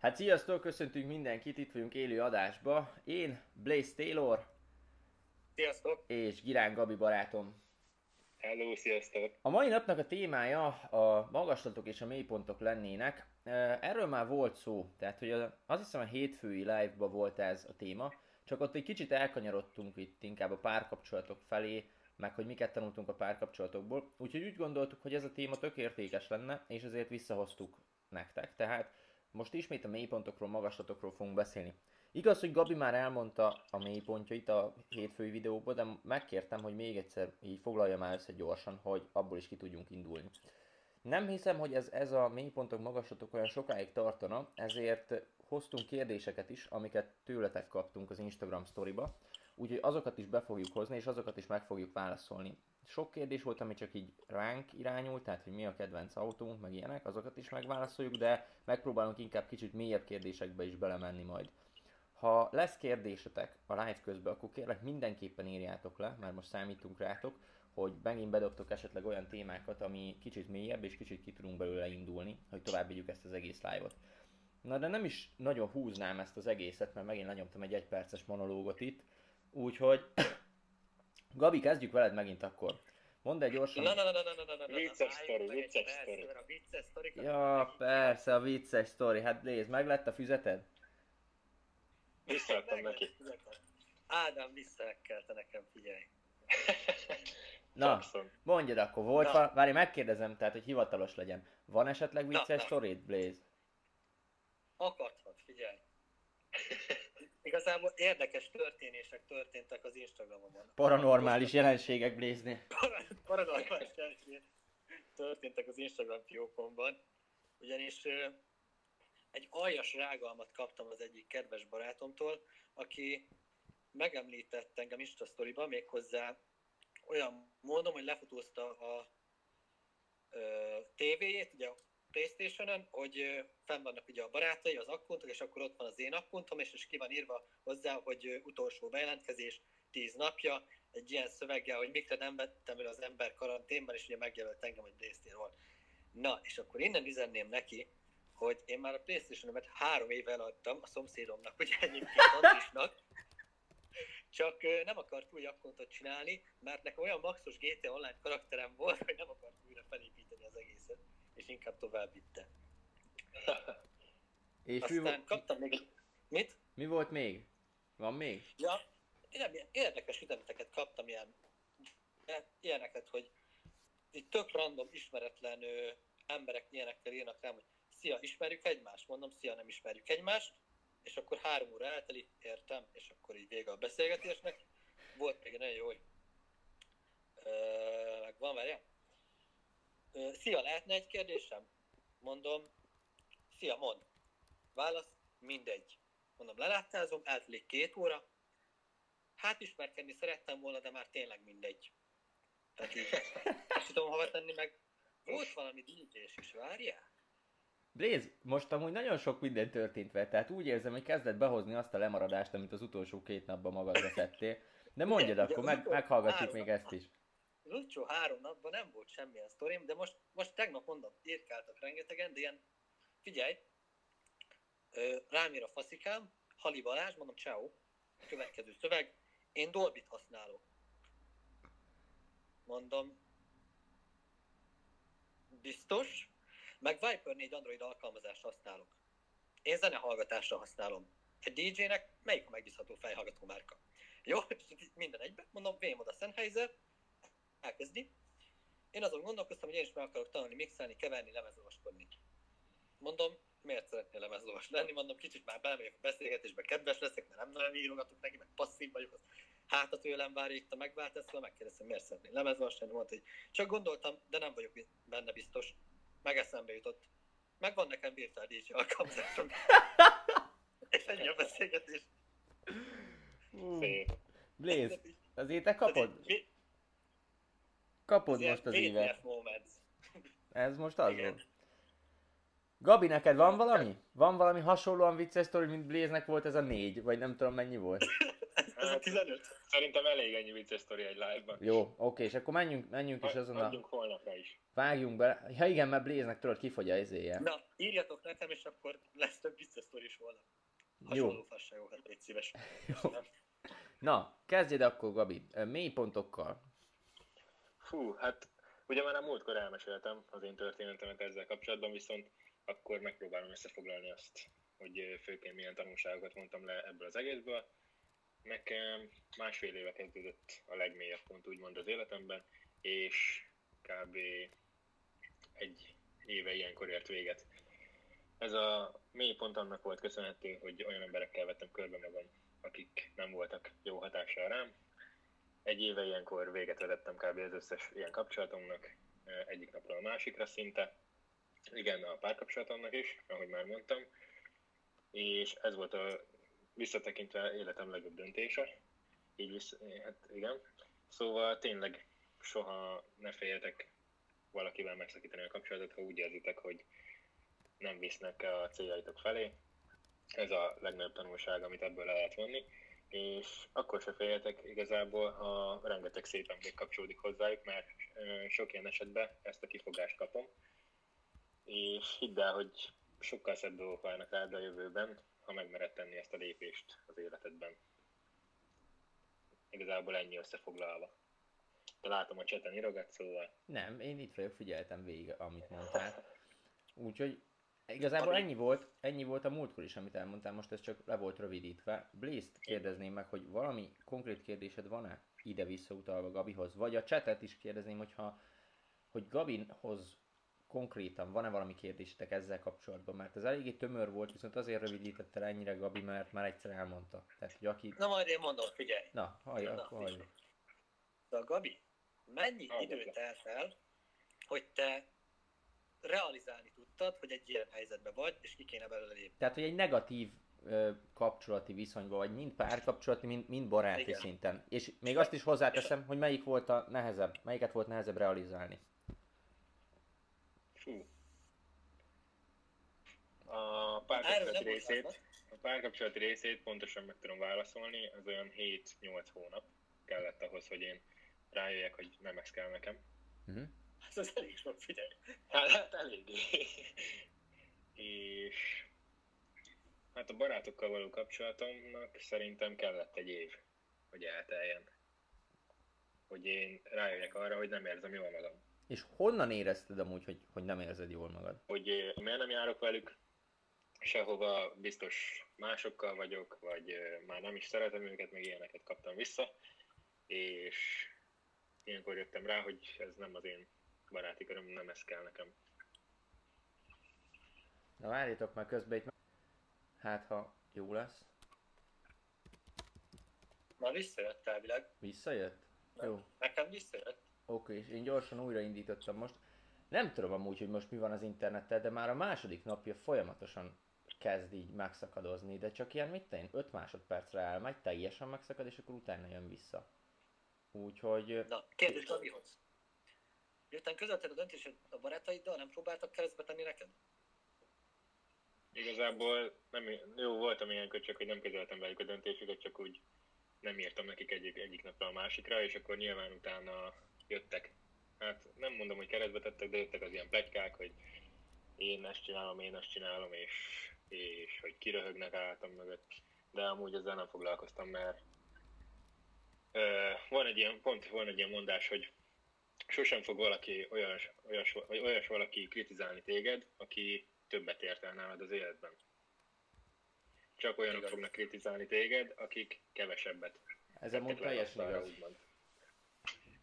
Hát sziasztok, köszöntünk mindenkit, itt vagyunk élő adásba. Én, Blaze Taylor Sziasztok! és Girán Gabi barátom. Hello, sziasztok! A mai napnak a témája a magaslatok és a mélypontok lennének. Erről már volt szó, tehát hogy a- azt hiszem a hétfői live-ba volt ez a téma, csak ott egy kicsit elkanyarodtunk itt inkább a párkapcsolatok felé, meg hogy miket tanultunk a párkapcsolatokból. Úgyhogy úgy gondoltuk, hogy ez a téma tök értékes lenne, és ezért visszahoztuk nektek. Tehát most ismét a mélypontokról, magaslatokról fogunk beszélni. Igaz, hogy Gabi már elmondta a mélypontjait a hétfői videóban, de megkértem, hogy még egyszer így foglalja már össze gyorsan, hogy abból is ki tudjunk indulni. Nem hiszem, hogy ez, ez a mélypontok, magaslatok olyan sokáig tartana, ezért hoztunk kérdéseket is, amiket tőletek kaptunk az Instagram storyba, úgyhogy azokat is be fogjuk hozni, és azokat is meg fogjuk válaszolni. Sok kérdés volt, ami csak így ránk irányult, tehát hogy mi a kedvenc autónk, meg ilyenek, azokat is megválaszoljuk, de megpróbálunk inkább kicsit mélyebb kérdésekbe is belemenni majd. Ha lesz kérdésetek a live közben, akkor kérlek mindenképpen írjátok le, mert most számítunk rátok, hogy megint bedobtok esetleg olyan témákat, ami kicsit mélyebb, és kicsit ki tudunk belőle indulni, hogy tovább vigyük ezt az egész live-ot. Na de nem is nagyon húznám ezt az egészet, mert megint lenyomtam egy egyperces monológot itt, úgyhogy Gabi, kezdjük veled megint akkor. Mondd egy gyorsan. Na, na, na, na, na, na, na, na. Vicces sztori, vicces sztori. Ja, persze, a vicces sztori. Hát nézd, meg lett a füzeted? Visszaadtam neki. Ádám, visszaekkelte nekem, figyelj. Na, mondjad akkor, volt, Na. várj, megkérdezem, tehát, hogy hivatalos legyen. Van esetleg vicces sztorid, Blaze? Akadhat, figyelj. Igazából érdekes történések történtek az Instagramon. Paranormális jelenségek Blaze-nél. Paranormális jelenségek történtek az Instagram fiókomban. Ugyanis egy aljas rágalmat kaptam az egyik kedves barátomtól, aki megemlített engem Insta sztoriba, méghozzá olyan mondom, hogy lefotózta a ö, tévéjét, ugye a Playstation-ön, hogy fenn vannak ugye a barátai, az akkontok, és akkor ott van az én akkontom, és, és ki van írva hozzá, hogy utolsó bejelentkezés, 10 napja, egy ilyen szöveggel, hogy mikor nem vettem el az ember karanténban, és ugye megjelölt engem, hogy Playstation Na, és akkor innen üzenném neki, hogy én már a Playstation-ömet három éve eladtam a szomszédomnak, ugye egyébként Andrisnak, csak nem akart új akkontot csinálni, mert nekem olyan maxos GTA Online karakterem volt, hogy nem akart újra felépíteni az egészet, és inkább tovább vitte. És mi, Aztán vo- kaptam még... Mit? mi volt még? Van még? Ja, érdekes üzeneteket kaptam, ilyen, ilyeneket, hogy így tök random, ismeretlen ö, emberek ilyenekkel írnak rám, hogy szia, ismerjük egymást? Mondom, szia, nem ismerjük egymást. És akkor három óra eltelik, értem, és akkor így vége a beszélgetésnek. Volt még nagyon jó, hogy ö, meg van, várjál? Szia, lehetne egy kérdésem? Mondom, szia, mond. Válasz, mindegy. Mondom, leláttázom, eltelik két óra, Hát ismerkedni szerettem volna, de már tényleg mindegy. Tehát így, azt tudom hova tenni, meg volt valami dj is, várjál? Blaze, most amúgy nagyon sok minden történt vele, tehát úgy érzem, hogy kezdett behozni azt a lemaradást, amit az utolsó két napban magadra szedtél. De mondjad Ugye, akkor, meg, meghallgatjuk három még ezt is. Az utolsó három napban nem volt semmilyen sztorim, de most, most tegnap mondom, írkáltak rengetegen, de ilyen, figyelj, rám a faszikám, Hali Balázs, mondom, ciao. Következő szöveg, én Dolbit használok. Mondom, biztos, meg Viper 4 Android alkalmazást használok. Én zenehallgatásra használom. Egy DJ-nek melyik a megbízható fejhallgató márka? Jó, minden egybe, mondom, vém oda Sennheiser, elkezdi. Én azon gondolkoztam, hogy én is meg akarok tanulni mixelni, keverni, lemezolvaskodni. Mondom, miért szeretnél lemezlovas lenni? Mondom, kicsit már belemegyek a beszélgetésbe, kedves leszek, mert nem nagyon írogatok neki, meg passzív vagyok, az hát a tőlem várja itt a megváltás, szóval megkérdeztem, miért szeretnél lemezlovas lenni? Mondta, hogy csak gondoltam, de nem vagyok benne biztos. Meg eszembe jutott. Meg van nekem virtuál DJ alkalmazásom. És ennyi a beszélgetés. Blaze, azért te kapod, Mi- kapod ilyen most az évet. Ez most az Igen. volt. Gabi, neked van valami? Van valami hasonlóan vicces sztori, mint Blaze-nek volt ez a négy? Vagy nem tudom mennyi volt? Ez, a Hát, 15. Szerintem elég ennyi vicces sztori egy live-ban. Jó, oké, és akkor menjünk, menjünk is azon a... Holnapra is. Vágjunk be. Ja igen, mert Blaze-nek tudod kifogy a izéje. Na, írjatok nekem, és akkor lesz több biztos sztori is volna. Jó. Hasonló fasságokat, légy szíves. Na, kezdjed akkor, Gabi. Mélypontokkal. Fú, hát ugye már a múltkor elmeséltem az én történetemet ezzel kapcsolatban, viszont akkor megpróbálom összefoglalni azt, hogy ö, főként milyen tanulságokat mondtam le ebből az egészből. Nekem másfél éve kezdődött a legmélyebb pont úgymond az életemben, és kb. egy éve ilyenkor ért véget. Ez a mély pont annak volt köszönhető, hogy olyan emberekkel vettem körbe magam, akik nem voltak jó hatással rám. Egy éve ilyenkor véget vetettem kb. az összes ilyen kapcsolatomnak, egyik napról a másikra szinte. Igen, a párkapcsolatomnak is, ahogy már mondtam. És ez volt a visszatekintve életem legjobb döntése. Így vissza, hát igen. Szóval tényleg soha ne féljetek valakivel megszakítani a kapcsolatot, ha úgy érzitek, hogy nem visznek a céljaitok felé. Ez a legnagyobb tanulság, amit ebből le lehet vonni. És akkor se féljetek igazából, ha rengeteg szép emlék kapcsolódik hozzájuk, mert sok ilyen esetben ezt a kifogást kapom. És hidd el, hogy sokkal szebb dolgok várnak rád a jövőben, ha megmered tenni ezt a lépést az életedben. Igazából ennyi összefoglalva. De látom a cseten irogat, szóval Nem, én itt vagyok, figyeltem végig, amit mondtál. Úgyhogy igazából Ami- ennyi volt, ennyi volt a múltkor is, amit elmondtál, most ez csak le volt rövidítve. Blaze-t kérdezném meg, hogy valami konkrét kérdésed van-e ide visszautalva Gabihoz? Vagy a chatet is kérdezném, hogyha, hogy Gabinhoz konkrétan van-e valami kérdésetek ezzel kapcsolatban, mert ez eléggé tömör volt, viszont azért rövidítette le ennyire Gabi, mert már egyszer elmondta. Tehát, hogy aki... Na majd én mondom, figyelj. Na, hallja, Na, akkor halljuk. De Gabi, mennyi Hallgatlak. idő telt el, hogy te realizálni tudtad, hogy egy ilyen helyzetben vagy, és ki kéne belőle lépni? Tehát, hogy egy negatív ö, kapcsolati viszonyban vagy, mind párkapcsolati, mind, mind baráti Igen. szinten. És még azt is hozzáteszem, hogy melyik volt a nehezebb, melyiket volt nehezebb realizálni. Fú. A párkapcsolati részét, a párkapcsolati részét pontosan meg tudom válaszolni, az olyan 7-8 hónap kellett ahhoz, hogy én rájöjjek, hogy nem ez kell nekem. Uh-huh. Hát ez elég sok, figyelj. Hát, hát eléggé. És hát a barátokkal való kapcsolatomnak szerintem kellett egy év, hogy elteljen. Hogy én rájöjjek arra, hogy nem érzem jól magam. És honnan érezted amúgy, hogy, hogy nem érzed jól magad? hogy eh, miért nem járok velük, sehova biztos másokkal vagyok, vagy eh, már nem is szeretem őket, még ilyeneket kaptam vissza, és ilyenkor jöttem rá, hogy ez nem az én baráti köröm, nem ez kell nekem. Na várjatok már közben itt. Hát ha jó lesz. Na visszajött elvileg. Visszajött? Jó. Nekem visszajött. Oké, és én gyorsan újraindítottam most. Nem tudom amúgy, hogy most mi van az internettel, de már a második napja folyamatosan kezd így megszakadozni, de csak ilyen, mit tenni, 5 másodpercre elmegy, teljesen megszakad, és akkor utána jön vissza. Úgyhogy Na, kérdés Gabihoz. Miután közölted a döntésed a barátaiddal, nem próbáltak keresztbe tenni neked? Igazából nem, jó voltam ilyenkor, csak hogy nem kezeltem velük a döntésüket, csak úgy nem írtam nekik egyik, egyik napra a másikra, és akkor nyilván utána jöttek. Hát nem mondom, hogy keresztbe tettek, de jöttek az ilyen plegykák, hogy én ezt csinálom, én azt csinálom, és, és hogy kiröhögnek állatom mögött. De amúgy ezzel nem foglalkoztam, mert ö, van egy ilyen, pont van egy ilyen mondás, hogy sosem fog valaki olyas, olyas, vagy olyas valaki kritizálni téged, aki többet ért el nálad az életben. Csak olyanok Igaz. fognak kritizálni téged, akik kevesebbet. ez amúgy teljesen igaz. úgymond.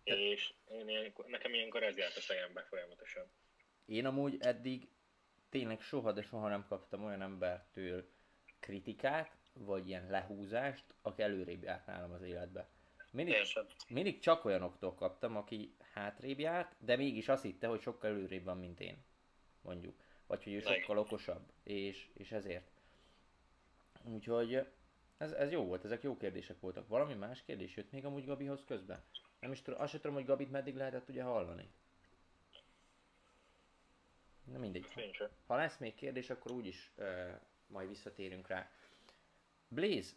És én ilyenkor, nekem ilyenkor ez járt a fejembe folyamatosan. Én amúgy eddig tényleg soha, de soha nem kaptam olyan embertől kritikát, vagy ilyen lehúzást, aki előrébb járt nálam az életbe. Mindig, mindig csak olyanoktól kaptam, aki hátrébb járt, de mégis azt hitte, hogy sokkal előrébb van, mint én. Mondjuk. Vagy hogy ő sokkal okosabb. És, és ezért. Úgyhogy ez, ez jó volt, ezek jó kérdések voltak. Valami más kérdés jött még amúgy Gabihoz közben? Nem is tudom, azt sem tudom, hogy Gabit meddig lehetett ugye hallani. Na mindegy. Sem. Ha lesz még kérdés, akkor úgyis uh, majd visszatérünk rá. Blaze,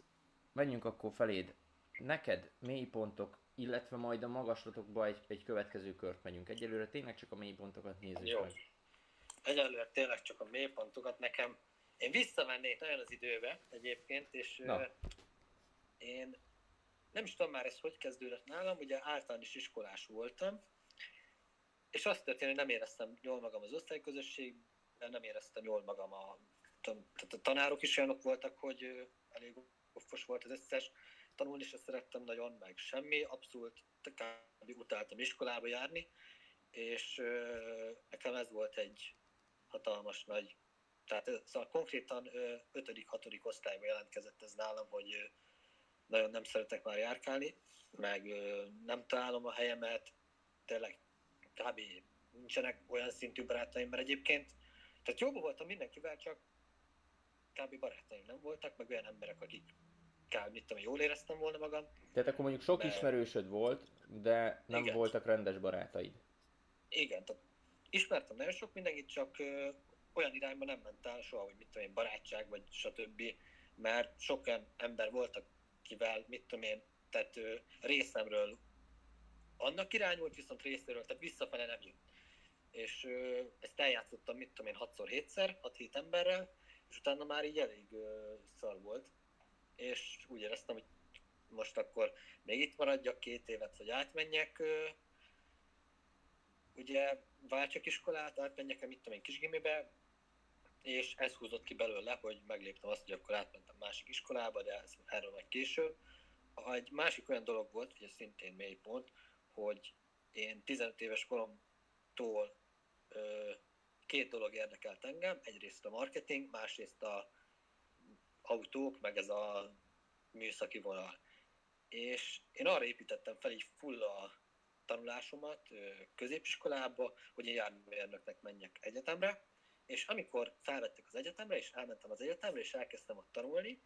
menjünk akkor feléd. neked mélypontok, illetve majd a magaslatokba egy, egy következő kört megyünk. Egyelőre tényleg csak a mélypontokat nézzük Jó. meg. Egyelőre tényleg csak a mélypontokat nekem. Én visszamennék nagyon az időbe egyébként, és Na. én nem is tudom már ez hogy kezdődött nálam, ugye általános iskolás voltam, és azt történt, hogy nem éreztem jól magam az osztályközösségben, nem éreztem jól magam a, tehát a tanárok is olyanok voltak, hogy elég offos volt az összes, tanulni se szerettem nagyon, meg semmi, abszolút kb. utáltam iskolába járni, és ö, nekem ez volt egy hatalmas nagy, tehát szóval konkrétan 5.-6. osztályban jelentkezett ez nálam, hogy nagyon nem szeretek már járkálni, meg nem találom a helyemet, tényleg kb. nincsenek olyan szintű barátaim, mert egyébként, tehát jóban voltam mindenkivel, csak kb. barátaim nem voltak, meg olyan emberek, akik kb. mit tudom, jól éreztem volna magam. Tehát akkor mondjuk sok Mert- ismerősöd volt, de nem Igen. voltak rendes barátaid. Igen, tehát ismertem nagyon sok mindenkit, csak ö, olyan irányba nem ment el soha, hogy mit tudom én, barátság, vagy stb. Mert sok olyan ember voltak, kivel, mit tudom én, tehát ö, részemről annak irányult, viszont részéről, tehát visszafele nem jött. És ö, ezt eljátszottam, mit tudom én, 6x7-szer, 6-7 emberrel, és utána már így elég ö, szar volt. És úgy éreztem, hogy most akkor még itt maradjak két évet, hogy átmenjek, ugye váltsak iskolát, átmenjek el, mit tudom én, kisgimibe, és ez húzott ki belőle, hogy megléptem azt, hogy akkor átmentem másik iskolába, de ez erről majd később. Egy másik olyan dolog volt, ugye szintén mélypont, hogy én 15 éves koromtól ö, két dolog érdekelt engem, egyrészt a marketing, másrészt a autók, meg ez a műszaki vonal. És én arra építettem fel így full a tanulásomat középiskolába, hogy én járműmérnöknek menjek egyetemre, és amikor felvettek az egyetemre, és elmentem az egyetemre, és elkezdtem ott tanulni,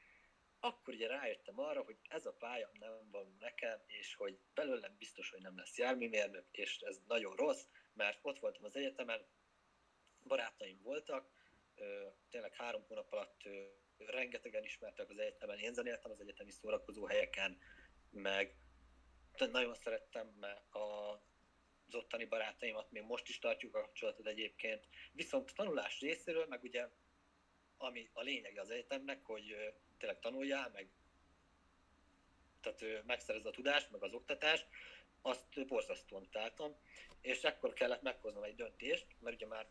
akkor ugye rájöttem arra, hogy ez a pálya nem van nekem, és hogy belőlem biztos, hogy nem lesz járműmérnök, és ez nagyon rossz, mert ott voltam az egyetemen, barátaim voltak, tényleg három hónap alatt rengetegen ismertek az egyetemen, én zenéltem az egyetemi szórakozó helyeken, meg nagyon szerettem mert a, az ottani barátaimat, még most is tartjuk a kapcsolatot egyébként. Viszont tanulás részéről, meg ugye ami a lényege az egyetemnek, hogy tényleg tanuljál, meg tehát ö, megszerezd a tudást, meg az oktatást, azt borzasztóan utáltam, és ekkor kellett meghoznom egy döntést, mert ugye már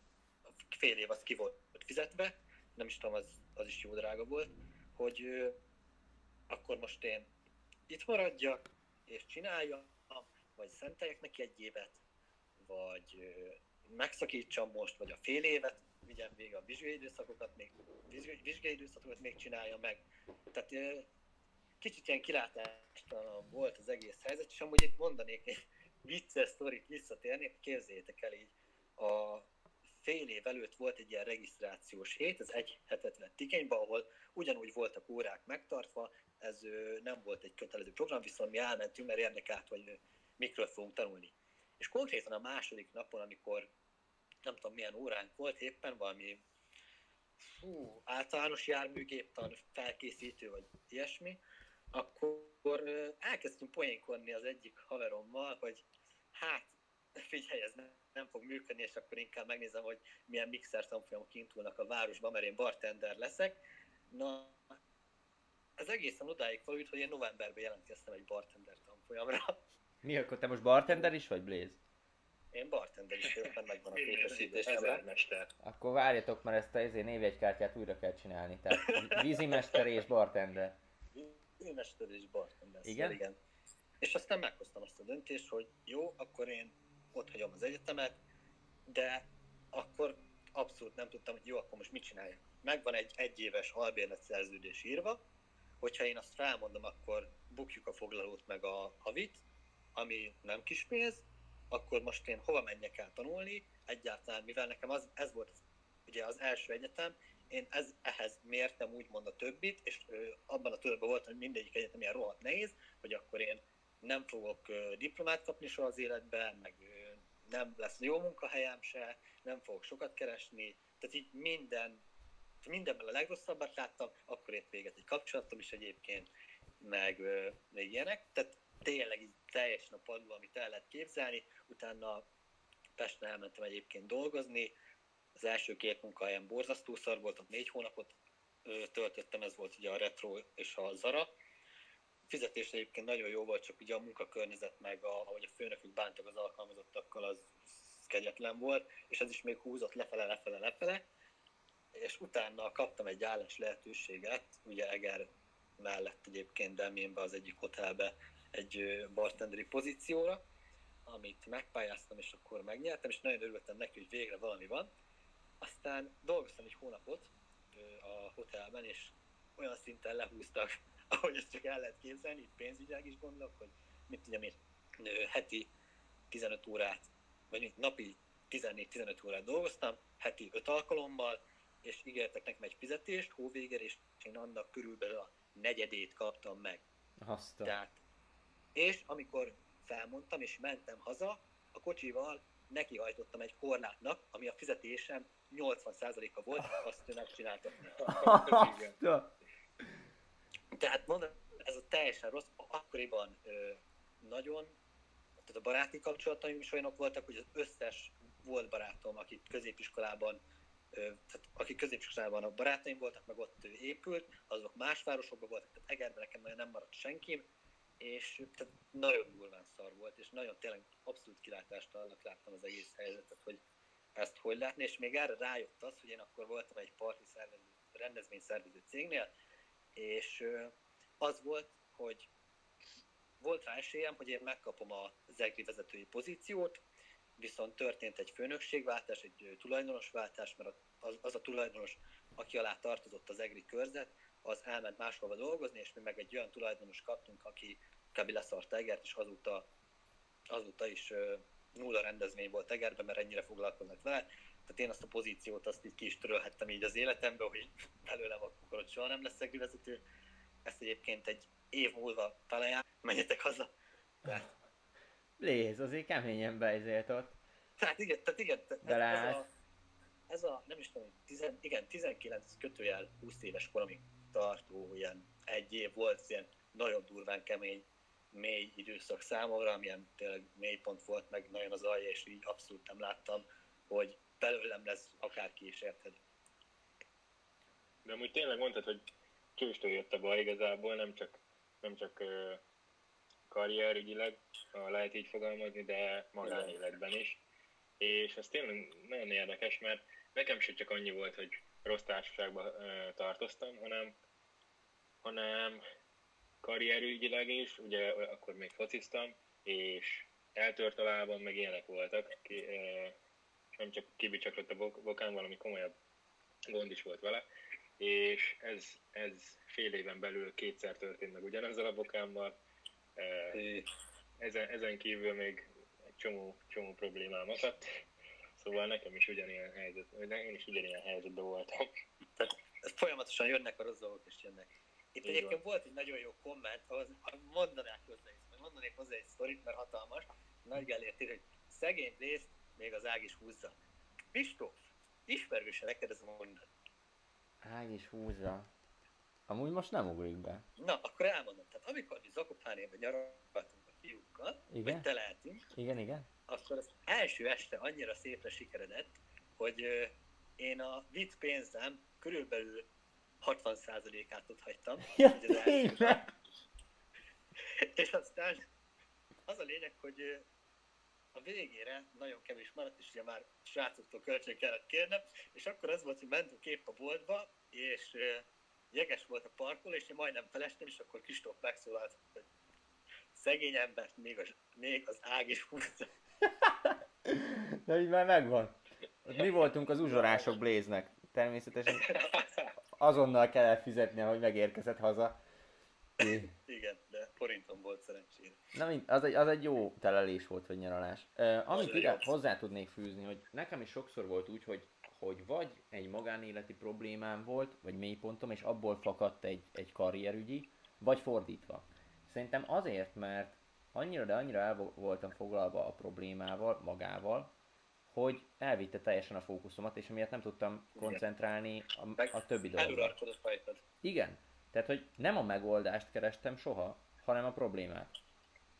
fél év az ki volt fizetve, nem is tudom, az, az is jó drága volt, hogy ö, akkor most én itt maradjak, és csináljam, vagy szenteljek neki egy évet, vagy ö, megszakítsam most, vagy a fél évet, vigyem végig a vizsgai időszakokat, még vizsgai, időszakokat még csinálja meg. Tehát ö, kicsit ilyen kilátástalan volt az egész helyzet, és amúgy itt mondanék egy vicces sztorit visszatérni, képzeljétek el így, a fél év előtt volt egy ilyen regisztrációs hét, ez egy hetet vett igénybe, ahol ugyanúgy voltak órák megtartva, ez nem volt egy kötelező program, viszont mi elmentünk, mert érdekelt, hogy mikről fogunk tanulni. És konkrétan a második napon, amikor nem tudom milyen óránk volt, éppen valami fú, általános járműgéptan felkészítő, vagy ilyesmi, akkor elkezdtünk poénkodni az egyik haverommal, hogy hát figyelj, ez nem, nem fog működni, és akkor inkább megnézem, hogy milyen mixer tanfolyamok indulnak a városba, mert én bartender leszek. Na, ez egészen odáig fordult, hogy én novemberben jelentkeztem egy bartender tanfolyamra. Mi, akkor te most bartender is vagy, Blaze? Én bartender is vagyok, mert megvan a Ez képesítésem. ezermester. Akkor várjatok, mert ezt a ezért névjegykártyát újra kell csinálni. Tehát vízimester és bartender. Mester és bartender. Igen? Szóval igen. És aztán meghoztam azt a döntést, hogy jó, akkor én ott hagyom az egyetemet, de akkor abszolút nem tudtam, hogy jó, akkor most mit csináljak. Megvan egy egyéves albérlet szerződés írva, hogyha én azt felmondom, akkor bukjuk a foglalót meg a havit, ami nem kis pénz, akkor most én hova menjek el tanulni, egyáltalán, mivel nekem az, ez volt ugye az első egyetem, én ez, ehhez mértem úgymond a többit, és ö, abban a tudatban voltam, hogy mindegyik egyetem ilyen rohadt nehéz, hogy akkor én nem fogok ö, diplomát kapni soha az életben, meg ö, nem lesz jó munkahelyem se, nem fogok sokat keresni, tehát így minden, mindenben a legrosszabbat láttam, akkor ért véget egy kapcsolatom is egyébként, meg ö, még ilyenek. Tehát tényleg így teljesen a padló, amit el lehet képzelni. Utána Pestre elmentem egyébként dolgozni. Az első két munkahelyem borzasztó szar volt, ott négy hónapot töltöttem, ez volt ugye a Retro és a Zara. Fizetés egyébként nagyon jó volt, csak ugye a munkakörnyezet, meg a, ahogy a főnökük bántak az alkalmazottakkal, az kegyetlen volt, és ez is még húzott lefele, lefele, lefele, és utána kaptam egy állás lehetőséget, ugye Eger mellett egyébként Deménybe az egyik hotelbe egy bartenderi pozícióra, amit megpályáztam, és akkor megnyertem, és nagyon örültem neki, hogy végre valami van. Aztán dolgoztam egy hónapot a hotelben, és olyan szinten lehúztak, ahogy ezt csak el lehet képzelni, itt pénzügyek is gondolok, hogy mit tudjam én, heti 15 órát, vagy mint napi 14-15 órát dolgoztam, heti 5 alkalommal, és ígértek nekem egy fizetést hóvégére, és én annak körülbelül a negyedét kaptam meg. Azt a... Tehát, és amikor felmondtam és mentem haza, a kocsival nekihajtottam egy korlátnak, ami a fizetésem 80%-a volt, azt ő megcsináltatni. Tehát mondom, ez a teljesen rossz, akkoriban ö, nagyon, tehát a baráti kapcsolataim is olyanok voltak, hogy az összes volt barátom, akik középiskolában, tehát akik középiskolában a barátaim voltak, meg ott épült, azok más városokban voltak, tehát Egerben nekem nagyon nem maradt senkim, és tehát nagyon durván szar volt, és nagyon tényleg abszolút kilátást annak láttam az egész helyzetet, hogy ezt hogy látni, és még erre rájött az, hogy én akkor voltam egy parti szervező, rendezvény szervező cégnél, és az volt, hogy volt rá esélyem, hogy én megkapom az EGRI vezetői pozíciót, viszont történt egy főnökségváltás, egy tulajdonosváltás, mert az, az a tulajdonos, aki alá tartozott az EGRI körzet, az elment máshova dolgozni, és mi meg egy olyan tulajdonos kaptunk, aki kb. leszart Egert, és azóta, azóta is nulla rendezvény volt Egerben, mert ennyire foglalkoznak vele. Tehát én azt a pozíciót azt így ki is törölhettem így az életembe, hogy belőlem akkor ott soha nem lesz EGRI vezető. Ezt egyébként egy év múlva találják, menjetek haza. Tehát, Léz, azért keményen beizélt ott. tehát igen, tehát igen, tehát ez, ez, a, ez a, nem is tudom, tizen, igen, 19 kötőjel 20 éves koromig tartó ilyen egy év volt, ilyen nagyon durván kemény, mély időszak számomra, amilyen tényleg mélypont volt, meg nagyon az alja, és így abszolút nem láttam, hogy belőlem lesz akárki is, érted? De amúgy tényleg mondtad, hogy csőstől jött a baj igazából, nem csak, nem csak karrierügyileg, ha lehet így fogalmazni, de magánéletben is. És ez tényleg nagyon érdekes, mert nekem se csak annyi volt, hogy rossz társaságban uh, tartoztam, hanem, hanem karrierügyileg is, ugye akkor még fociztam, és eltört a lábam, meg ilyenek voltak. Nem csak kibicsaklott a bok- bokám, valami komolyabb gond is volt vele, és ez, ez fél éven belül kétszer történt meg ugyanezzel a bokámmal. Ezen, ezen kívül még egy csomó, csomó problémám akadt, szóval nekem is ugyanilyen helyzet, én is ugyanilyen helyzetben voltam. Tehát folyamatosan jönnek a rossz dolgok, és jönnek. Itt Így egyébként volt egy nagyon jó komment, ahhoz mondanák hozzá, vagy mondanék hozzá egy sztorit, mert hatalmas. Nagy Gellért hogy szegény részt még az ág is húzza. Pistóf, ismerősen neked ez a mondat. Ág is húzza. Amúgy most nem ugrik be. Na, akkor elmondom. Tehát amikor mi Zakopánéban nyaraltunk a fiúkkal, Igen? vagy teleltünk, Igen, igen. akkor az első este annyira szépre sikeredett, hogy én a vitt pénzem körülbelül 60%-át ott hagytam. Ja, az első? És aztán az a lényeg, hogy a végére nagyon kevés maradt, és ugye már srácoktól kölcsön kellett kérnem, és akkor az volt, hogy mentünk épp a boltba, és jeges volt a parkoló, és én majdnem felestem, és akkor Kristóf megszólalt, hogy szegény embert még az, még az ág is húzza. De így már megvan. Ott mi voltunk az uzsorások Blaze-nek. Természetesen azonnal kellett fizetnie, hogy megérkezett haza. Igen, de forinton volt szerencsére. Na, mind- az egy, az egy jó telelés volt, vagy nyaralás. Uh, amit ide hozzá tudnék fűzni, hogy nekem is sokszor volt úgy, hogy, hogy vagy egy magánéleti problémám volt, vagy mélypontom, és abból fakadt egy, egy karrierügyi, vagy fordítva. Szerintem azért, mert annyira, de annyira el vo- voltam foglalva a problémával, magával, hogy elvitte teljesen a fókuszomat, és emiatt nem tudtam koncentrálni a, a többi dologra. Eluralkodott rajtad. Igen. Tehát, hogy nem a megoldást kerestem soha, hanem a problémát.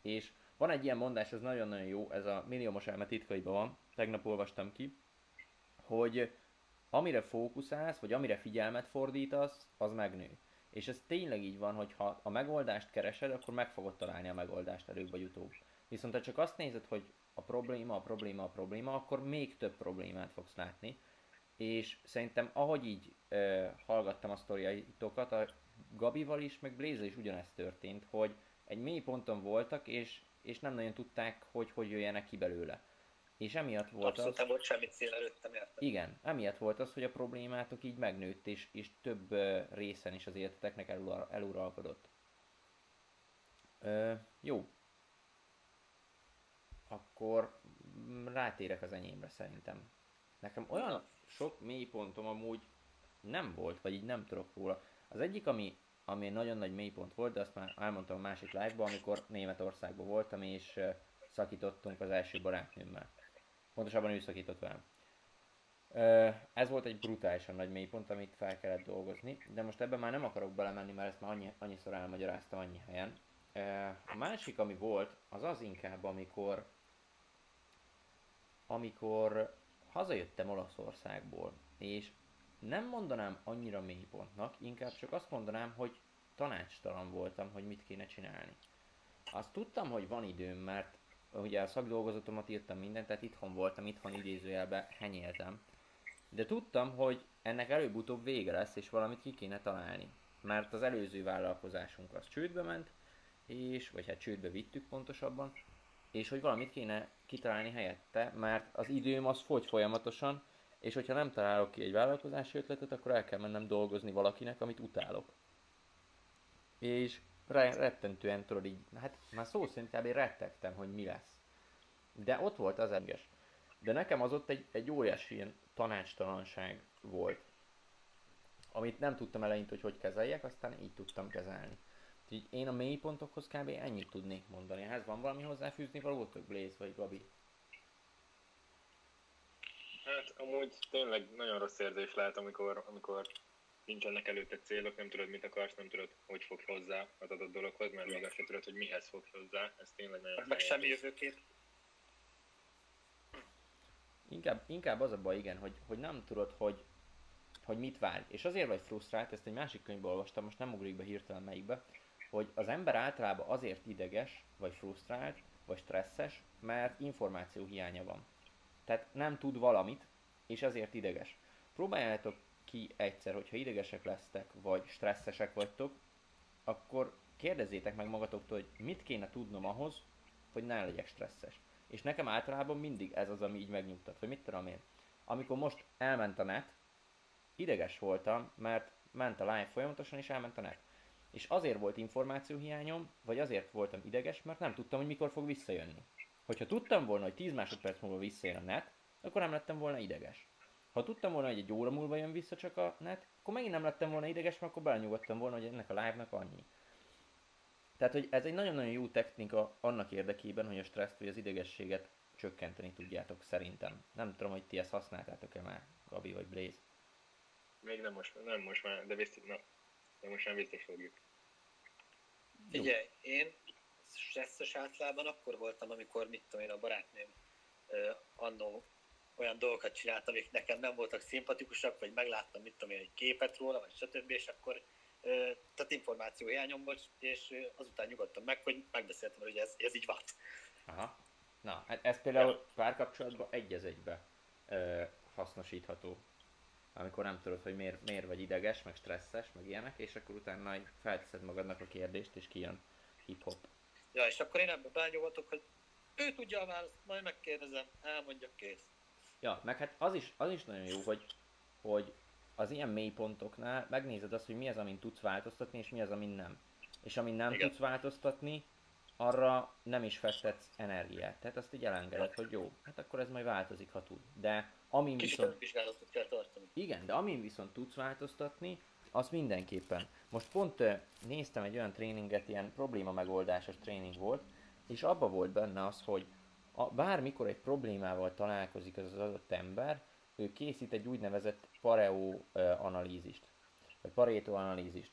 És van egy ilyen mondás, ez nagyon-nagyon jó, ez a milliómos elme titkaiban van, tegnap olvastam ki, hogy amire fókuszálsz, vagy amire figyelmet fordítasz, az megnő. És ez tényleg így van, hogy ha a megoldást keresed, akkor meg fogod találni a megoldást előbb vagy utóbb. Viszont ha csak azt nézed, hogy a probléma, a probléma, a probléma, akkor még több problémát fogsz látni. És szerintem ahogy így ö, hallgattam a sztoriaitokat, Gabival is, meg Blaze is ugyanezt történt, hogy egy mély ponton voltak, és, és nem nagyon tudták, hogy hogy jöjjenek ki belőle. És emiatt volt Abszolút az... nem volt semmi cél előttem, érted? Igen, emiatt volt az, hogy a problémátok így megnőtt, és, és több részen is az életeteknek elura, eluralkodott. Ö, jó. Akkor mm, rátérek az enyémre szerintem. Nekem olyan sok mélypontom amúgy nem volt, vagy így nem tudok róla. Az egyik, ami, ami egy nagyon nagy mélypont volt, de azt már elmondtam a másik live amikor Németországban voltam, és szakítottunk az első barátnőmmel. Pontosabban ő szakított velem. Ez volt egy brutálisan nagy mélypont, amit fel kellett dolgozni, de most ebben már nem akarok belemenni, mert ezt már annyi, annyiszor elmagyaráztam annyi helyen. A másik, ami volt, az az inkább, amikor amikor hazajöttem Olaszországból, és nem mondanám annyira mélypontnak, inkább csak azt mondanám, hogy tanácstalan voltam, hogy mit kéne csinálni. Azt tudtam, hogy van időm, mert ugye a szakdolgozatomat írtam mindent, tehát itthon voltam, itthon idézőjelbe henyéltem. De tudtam, hogy ennek előbb-utóbb vége lesz, és valamit ki kéne találni. Mert az előző vállalkozásunk az csődbe ment, és, vagy hát csődbe vittük pontosabban, és hogy valamit kéne kitalálni helyette, mert az időm az fogy folyamatosan, és hogyha nem találok ki egy vállalkozási ötletet, akkor el kell mennem dolgozni valakinek, amit utálok. És re- rettentően tudod így, hát már szó szerint kb. rettegtem, hogy mi lesz. De ott volt az egyes. De nekem az ott egy, egy óriási ilyen tanácstalanság volt. Amit nem tudtam eleinte, hogy hogy kezeljek, aztán így tudtam kezelni. Úgyhogy én a mélypontokhoz kb. ennyit tudnék mondani. Ehhez van valami hozzáfűzni valótok, Blaze vagy Gabi? Hát amúgy tényleg nagyon rossz érzés lehet, amikor, amikor nincsenek előtte célok, nem tudod, mit akarsz, nem tudod, hogy fogsz hozzá az adott dologhoz, mert még azt sem tudod, hogy mihez fogsz hozzá. Ez tényleg nagyon Meg, meg semmi jövőkép. Inkább, inkább az a baj, igen, hogy, hogy nem tudod, hogy, hogy mit várj. És azért vagy frusztrált, ezt egy másik könyvből olvastam, most nem ugrik be hirtelen melyikbe, hogy az ember általában azért ideges, vagy frusztrált, vagy stresszes, mert információ hiánya van. Tehát nem tud valamit, és ezért ideges. Próbáljátok ki egyszer, hogyha idegesek lesztek, vagy stresszesek vagytok, akkor kérdezzétek meg magatoktól, hogy mit kéne tudnom ahhoz, hogy ne legyek stresszes. És nekem általában mindig ez az, ami így megnyugtat, hogy mit tudom én. Amikor most elment a net, ideges voltam, mert ment a live folyamatosan, és elment a net. És azért volt információhiányom, vagy azért voltam ideges, mert nem tudtam, hogy mikor fog visszajönni. Hogyha tudtam volna, hogy 10 másodperc múlva visszajön a net, akkor nem lettem volna ideges. Ha tudtam volna, hogy egy óra múlva jön vissza csak a net, akkor megint nem lettem volna ideges, mert akkor belenyugodtam volna, hogy ennek a live-nak annyi. Tehát, hogy ez egy nagyon-nagyon jó technika annak érdekében, hogy a stresszt vagy az idegességet csökkenteni tudjátok szerintem. Nem tudom, hogy ti ezt használtátok-e már, Gabi vagy Blaze. Még nem most, nem most már, de biztos, na, de most már biztos fogjuk. Figyelj, én stresszes általában akkor voltam, amikor, mit tudom én, a barátnőm annó olyan dolgokat csinált, amik nekem nem voltak szimpatikusak, vagy megláttam, mit tudom én, egy képet róla, vagy stb., és akkor tehát információ hiányom volt, és azután nyugodtam meg, hogy megbeszéltem, hogy ez, ez így van. Aha. Na, hát ez például párkapcsolatban egy az egybe ö, hasznosítható. Amikor nem tudod, hogy miért, miért vagy ideges, meg stresszes, meg ilyenek, és akkor utána felteszed magadnak a kérdést, és kijön hip-hop. Ja, és akkor én ebbe belenyugodok, hogy ő tudja a választ, majd megkérdezem, elmondja, kész. Ja, meg hát az is, az is nagyon jó, hogy, hogy az ilyen mélypontoknál megnézed azt, hogy mi az, amin tudsz változtatni, és mi az, amin nem. És amin nem Igen. tudsz változtatni, arra nem is fektetsz energiát. Tehát azt így elengeded, hogy jó, hát akkor ez majd változik, ha tud. De amin Kicsit viszont... kell tartani. Igen, de amin viszont tudsz változtatni, az mindenképpen. Most pont néztem egy olyan tréninget, ilyen probléma megoldásos tréning volt, és abba volt benne az, hogy a, bármikor egy problémával találkozik az adott ember, ő készít egy úgynevezett pareo analízist, vagy pareto analízist.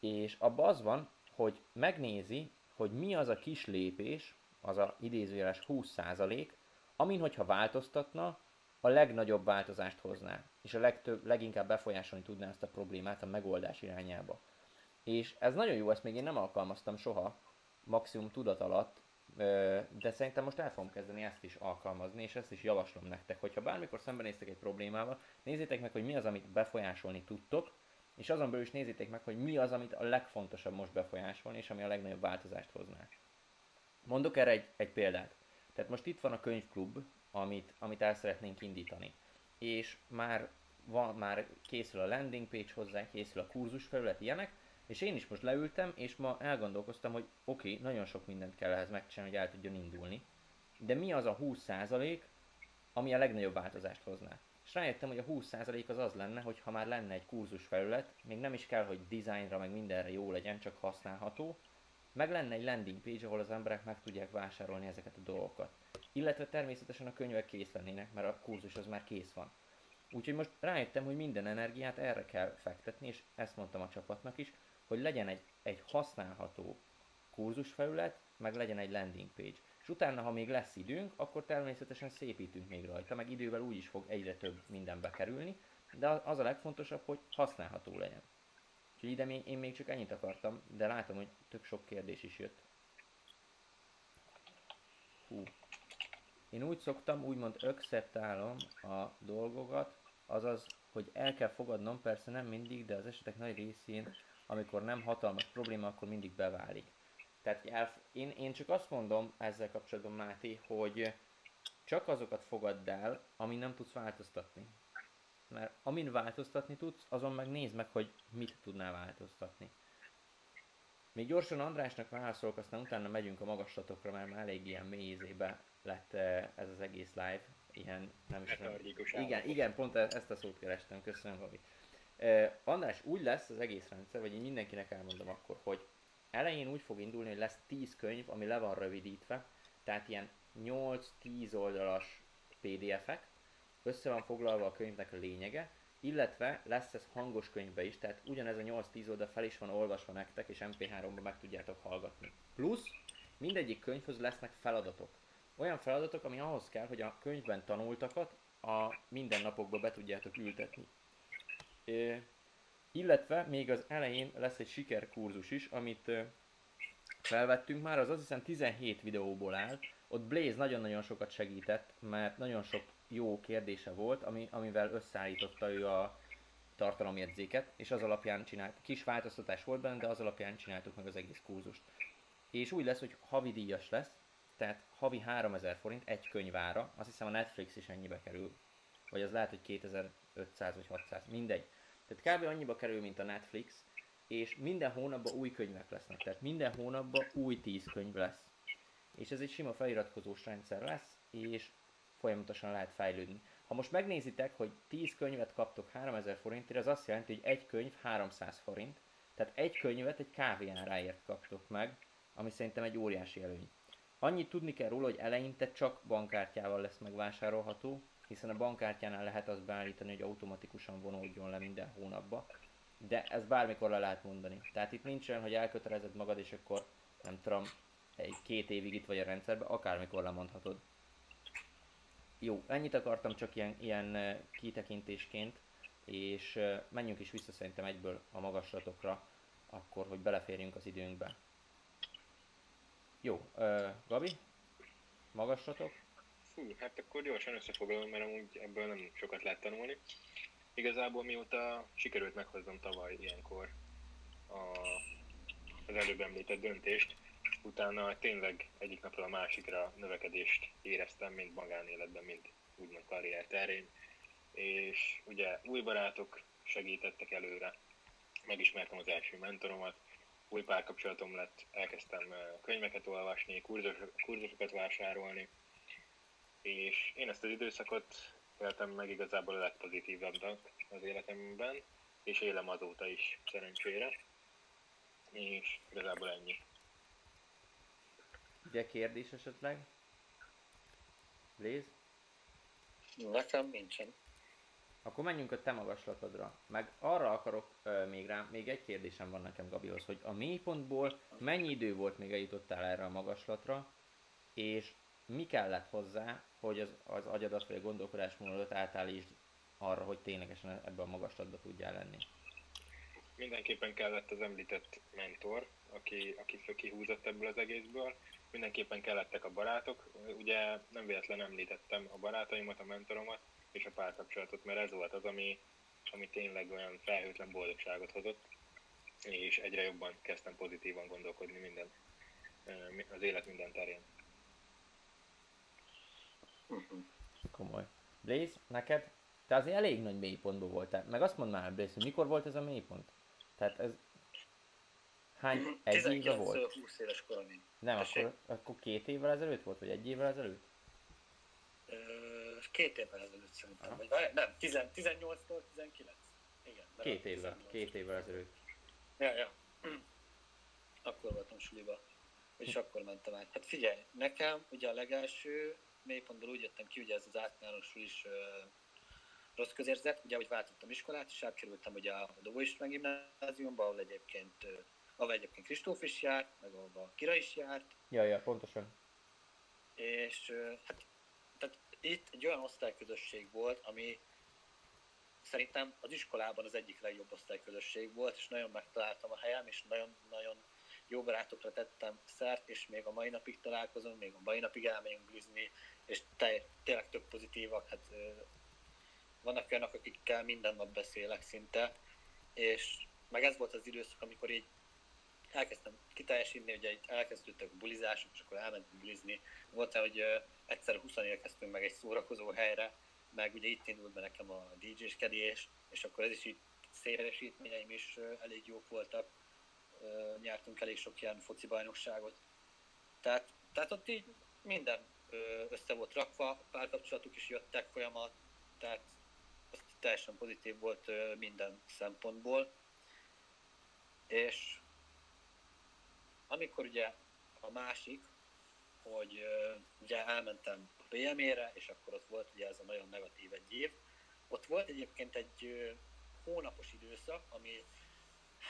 és abban az van, hogy megnézi, hogy mi az a kis lépés, az a idézőjeles 20%, amin, hogyha változtatna, a legnagyobb változást hozná, és a legtöbb, leginkább befolyásolni tudná ezt a problémát a megoldás irányába. És ez nagyon jó, ezt még én nem alkalmaztam soha, maximum tudat alatt, de szerintem most el fogom kezdeni ezt is alkalmazni, és ezt is javaslom nektek, hogyha bármikor szembenéztek egy problémával, nézzétek meg, hogy mi az, amit befolyásolni tudtok, és azon belül is nézzétek meg, hogy mi az, amit a legfontosabb most befolyásolni, és ami a legnagyobb változást hozná. Mondok erre egy, egy példát. Tehát most itt van a könyvklub, amit, amit el szeretnénk indítani. És már, van, már készül a landing page hozzá, készül a kurzus felület, ilyenek, és én is most leültem, és ma elgondolkoztam, hogy oké, okay, nagyon sok mindent kell ehhez megcsinálni, hogy el tudjon indulni, de mi az a 20% ami a legnagyobb változást hozná? És rájöttem, hogy a 20% az az lenne, hogy ha már lenne egy kurzus felület, még nem is kell, hogy dizájnra, meg mindenre jó legyen, csak használható, meg lenne egy landing page, ahol az emberek meg tudják vásárolni ezeket a dolgokat. Illetve természetesen a könyvek kész lennének, mert a kurzus az már kész van. Úgyhogy most rájöttem, hogy minden energiát erre kell fektetni, és ezt mondtam a csapatnak is, hogy legyen egy, egy használható kurzusfelület, meg legyen egy landing page. És utána, ha még lesz időnk, akkor természetesen szépítünk még rajta, meg idővel úgy is fog egyre több mindenbe kerülni, de az a legfontosabb, hogy használható legyen. Úgyhogy ide még, én még csak ennyit akartam, de látom, hogy tök sok kérdés is jött. Hú. Én úgy szoktam, úgymond acceptálom a dolgokat, azaz, hogy el kell fogadnom, persze nem mindig, de az esetek nagy részén, amikor nem hatalmas probléma, akkor mindig beválik. Tehát elf- én, én csak azt mondom ezzel kapcsolatban, Máté, hogy csak azokat fogadd el, amin nem tudsz változtatni. Mert amin változtatni tudsz, azon meg nézd meg, hogy mit tudnál változtatni. Még gyorsan Andrásnak válaszolok, aztán utána megyünk a magaslatokra, mert már elég ilyen mélyézébe lett eh, ez az egész live. Ilyen, nem is tudom. Igen, igen, pont e- ezt a szót kerestem, köszönöm, Gabi. András, úgy lesz az egész rendszer, vagy én mindenkinek elmondom akkor, hogy elején úgy fog indulni, hogy lesz 10 könyv, ami le van rövidítve, tehát ilyen 8-10 oldalas PDF-ek, össze van foglalva a könyvnek a lényege, illetve lesz ez hangos könyvbe is, tehát ugyanez a 8-10 oldal fel is van olvasva nektek, és MP3-ban meg tudjátok hallgatni. Plusz mindegyik könyvhöz lesznek feladatok. Olyan feladatok, ami ahhoz kell, hogy a könyvben tanultakat a mindennapokba be tudjátok ültetni. Illetve még az elején lesz egy sikerkurzus is, amit felvettünk már, az azt hiszem 17 videóból áll. Ott Blaze nagyon-nagyon sokat segített, mert nagyon sok jó kérdése volt, ami, amivel összeállította ő a tartalomjegyzéket, és az alapján csinált, kis változtatás volt benne, de az alapján csináltuk meg az egész kurzust. És úgy lesz, hogy havi díjas lesz, tehát havi 3000 forint egy könyvára, azt hiszem a Netflix is ennyibe kerül, vagy az lehet, hogy 2500 vagy 600, mindegy. Tehát kb. annyiba kerül, mint a Netflix, és minden hónapban új könyvek lesznek, tehát minden hónapban új 10 könyv lesz. És ez egy sima feliratkozós rendszer lesz, és folyamatosan lehet fejlődni. Ha most megnézitek, hogy 10 könyvet kaptok 3000 forintért, az azt jelenti, hogy egy könyv 300 forint, tehát egy könyvet egy kávéáráért kaptok meg, ami szerintem egy óriási előny. Annyit tudni kell róla, hogy eleinte csak bankkártyával lesz megvásárolható, hiszen a bankkártyánál lehet azt beállítani, hogy automatikusan vonódjon le minden hónapba, de ez bármikor le lehet mondani. Tehát itt nincs olyan, hogy elkötelezed magad, és akkor nem tudom, egy két évig itt vagy a rendszerben, akármikor lemondhatod. Jó, ennyit akartam csak ilyen, ilyen kitekintésként, és menjünk is vissza szerintem egyből a magaslatokra, akkor, hogy beleférjünk az időnkbe. Jó, uh, Gabi, magaslatok? Fú, hát akkor gyorsan összefoglalom, mert amúgy ebből nem sokat lehet tanulni. Igazából mióta sikerült meghoznom tavaly ilyenkor a, az előbb említett döntést, utána tényleg egyik napról a másikra növekedést éreztem, mind magánéletben, mind úgymond karrier terén. És ugye új barátok segítettek előre, megismertem az első mentoromat, új párkapcsolatom lett, elkezdtem könyveket olvasni, kurzusokat vásárolni, és én ezt az időszakot éltem meg igazából a legpozitívabbnak az életemben, és élem azóta is, szerencsére. És igazából ennyi. Ugye kérdés esetleg? Léz? Nekem nincsen. akkor menjünk a te magaslatodra. Meg arra akarok ö, még rá, még egy kérdésem van nekem Gabihoz, hogy a mélypontból mennyi idő volt, még eljutottál erre a magaslatra, és mi kellett hozzá, hogy az, az agyadat vagy a gondolkodásmódodat átállítsd arra, hogy ténylegesen ebbe a magaslatba tudjál lenni? Mindenképpen kellett az említett mentor, aki, aki kihúzott ebből az egészből. Mindenképpen kellettek a barátok. Ugye nem véletlen említettem a barátaimat, a mentoromat és a párkapcsolatot, mert ez volt az, ami, ami tényleg olyan felhőtlen boldogságot hozott, és egyre jobban kezdtem pozitívan gondolkodni minden, az élet minden terén. Komoly. Blaze, neked? Te azért elég nagy mélypontban voltál. Meg azt mondd már, Blaze, hogy mikor volt ez a mélypont? Tehát ez... Hány? Egy éve volt? 20 éves koromig. Nem, akkor, akkor két évvel ezelőtt volt, vagy egy évvel ezelőtt? Két évvel ezelőtt szerintem. Vagy, várj, nem, 18-tól 19. Igen. Két évvel, két évvel ezelőtt. Ja, ja. Akkor voltam suliba. És akkor mentem át. Hát figyelj, nekem ugye a legelső mélypontból úgy jöttem ki, ugye ez az általános is rossz közérzet, ugye, hogy váltottam iskolát, és átkerültem ugye a Dobó István gimnáziumba, ahol egyébként, ahol egyébként Kristóf is járt, meg ahol Kira is járt. Ja, ja, pontosan. És hát tehát itt egy olyan osztályközösség volt, ami szerintem az iskolában az egyik legjobb osztályközösség volt, és nagyon megtaláltam a helyem, és nagyon-nagyon jó barátokra tettem szert, és még a mai napig találkozom, még a mai napig elmegyünk blizni, és te, tényleg tök pozitívak, hát vannak olyanok, akikkel minden nap beszélek szinte, és meg ez volt az időszak, amikor így elkezdtem kiteljesíteni, ugye elkezdődtek a bulizások, és akkor elmentünk bulizni. Volt hogy egyszer 20 érkeztünk meg egy szórakozó helyre, meg ugye itt indult be nekem a DJ-skedés, és akkor ez is így szélesítményeim is elég jók voltak. Nyertünk elég sok ilyen foci bajnokságot. Tehát, tehát ott így minden össze volt rakva, párkapcsolatok is jöttek folyamat, tehát teljesen pozitív volt minden szempontból. És amikor ugye a másik, hogy ugye elmentem a PM-ére, és akkor ott volt ugye ez a nagyon negatív egy év, ott volt egyébként egy hónapos időszak, ami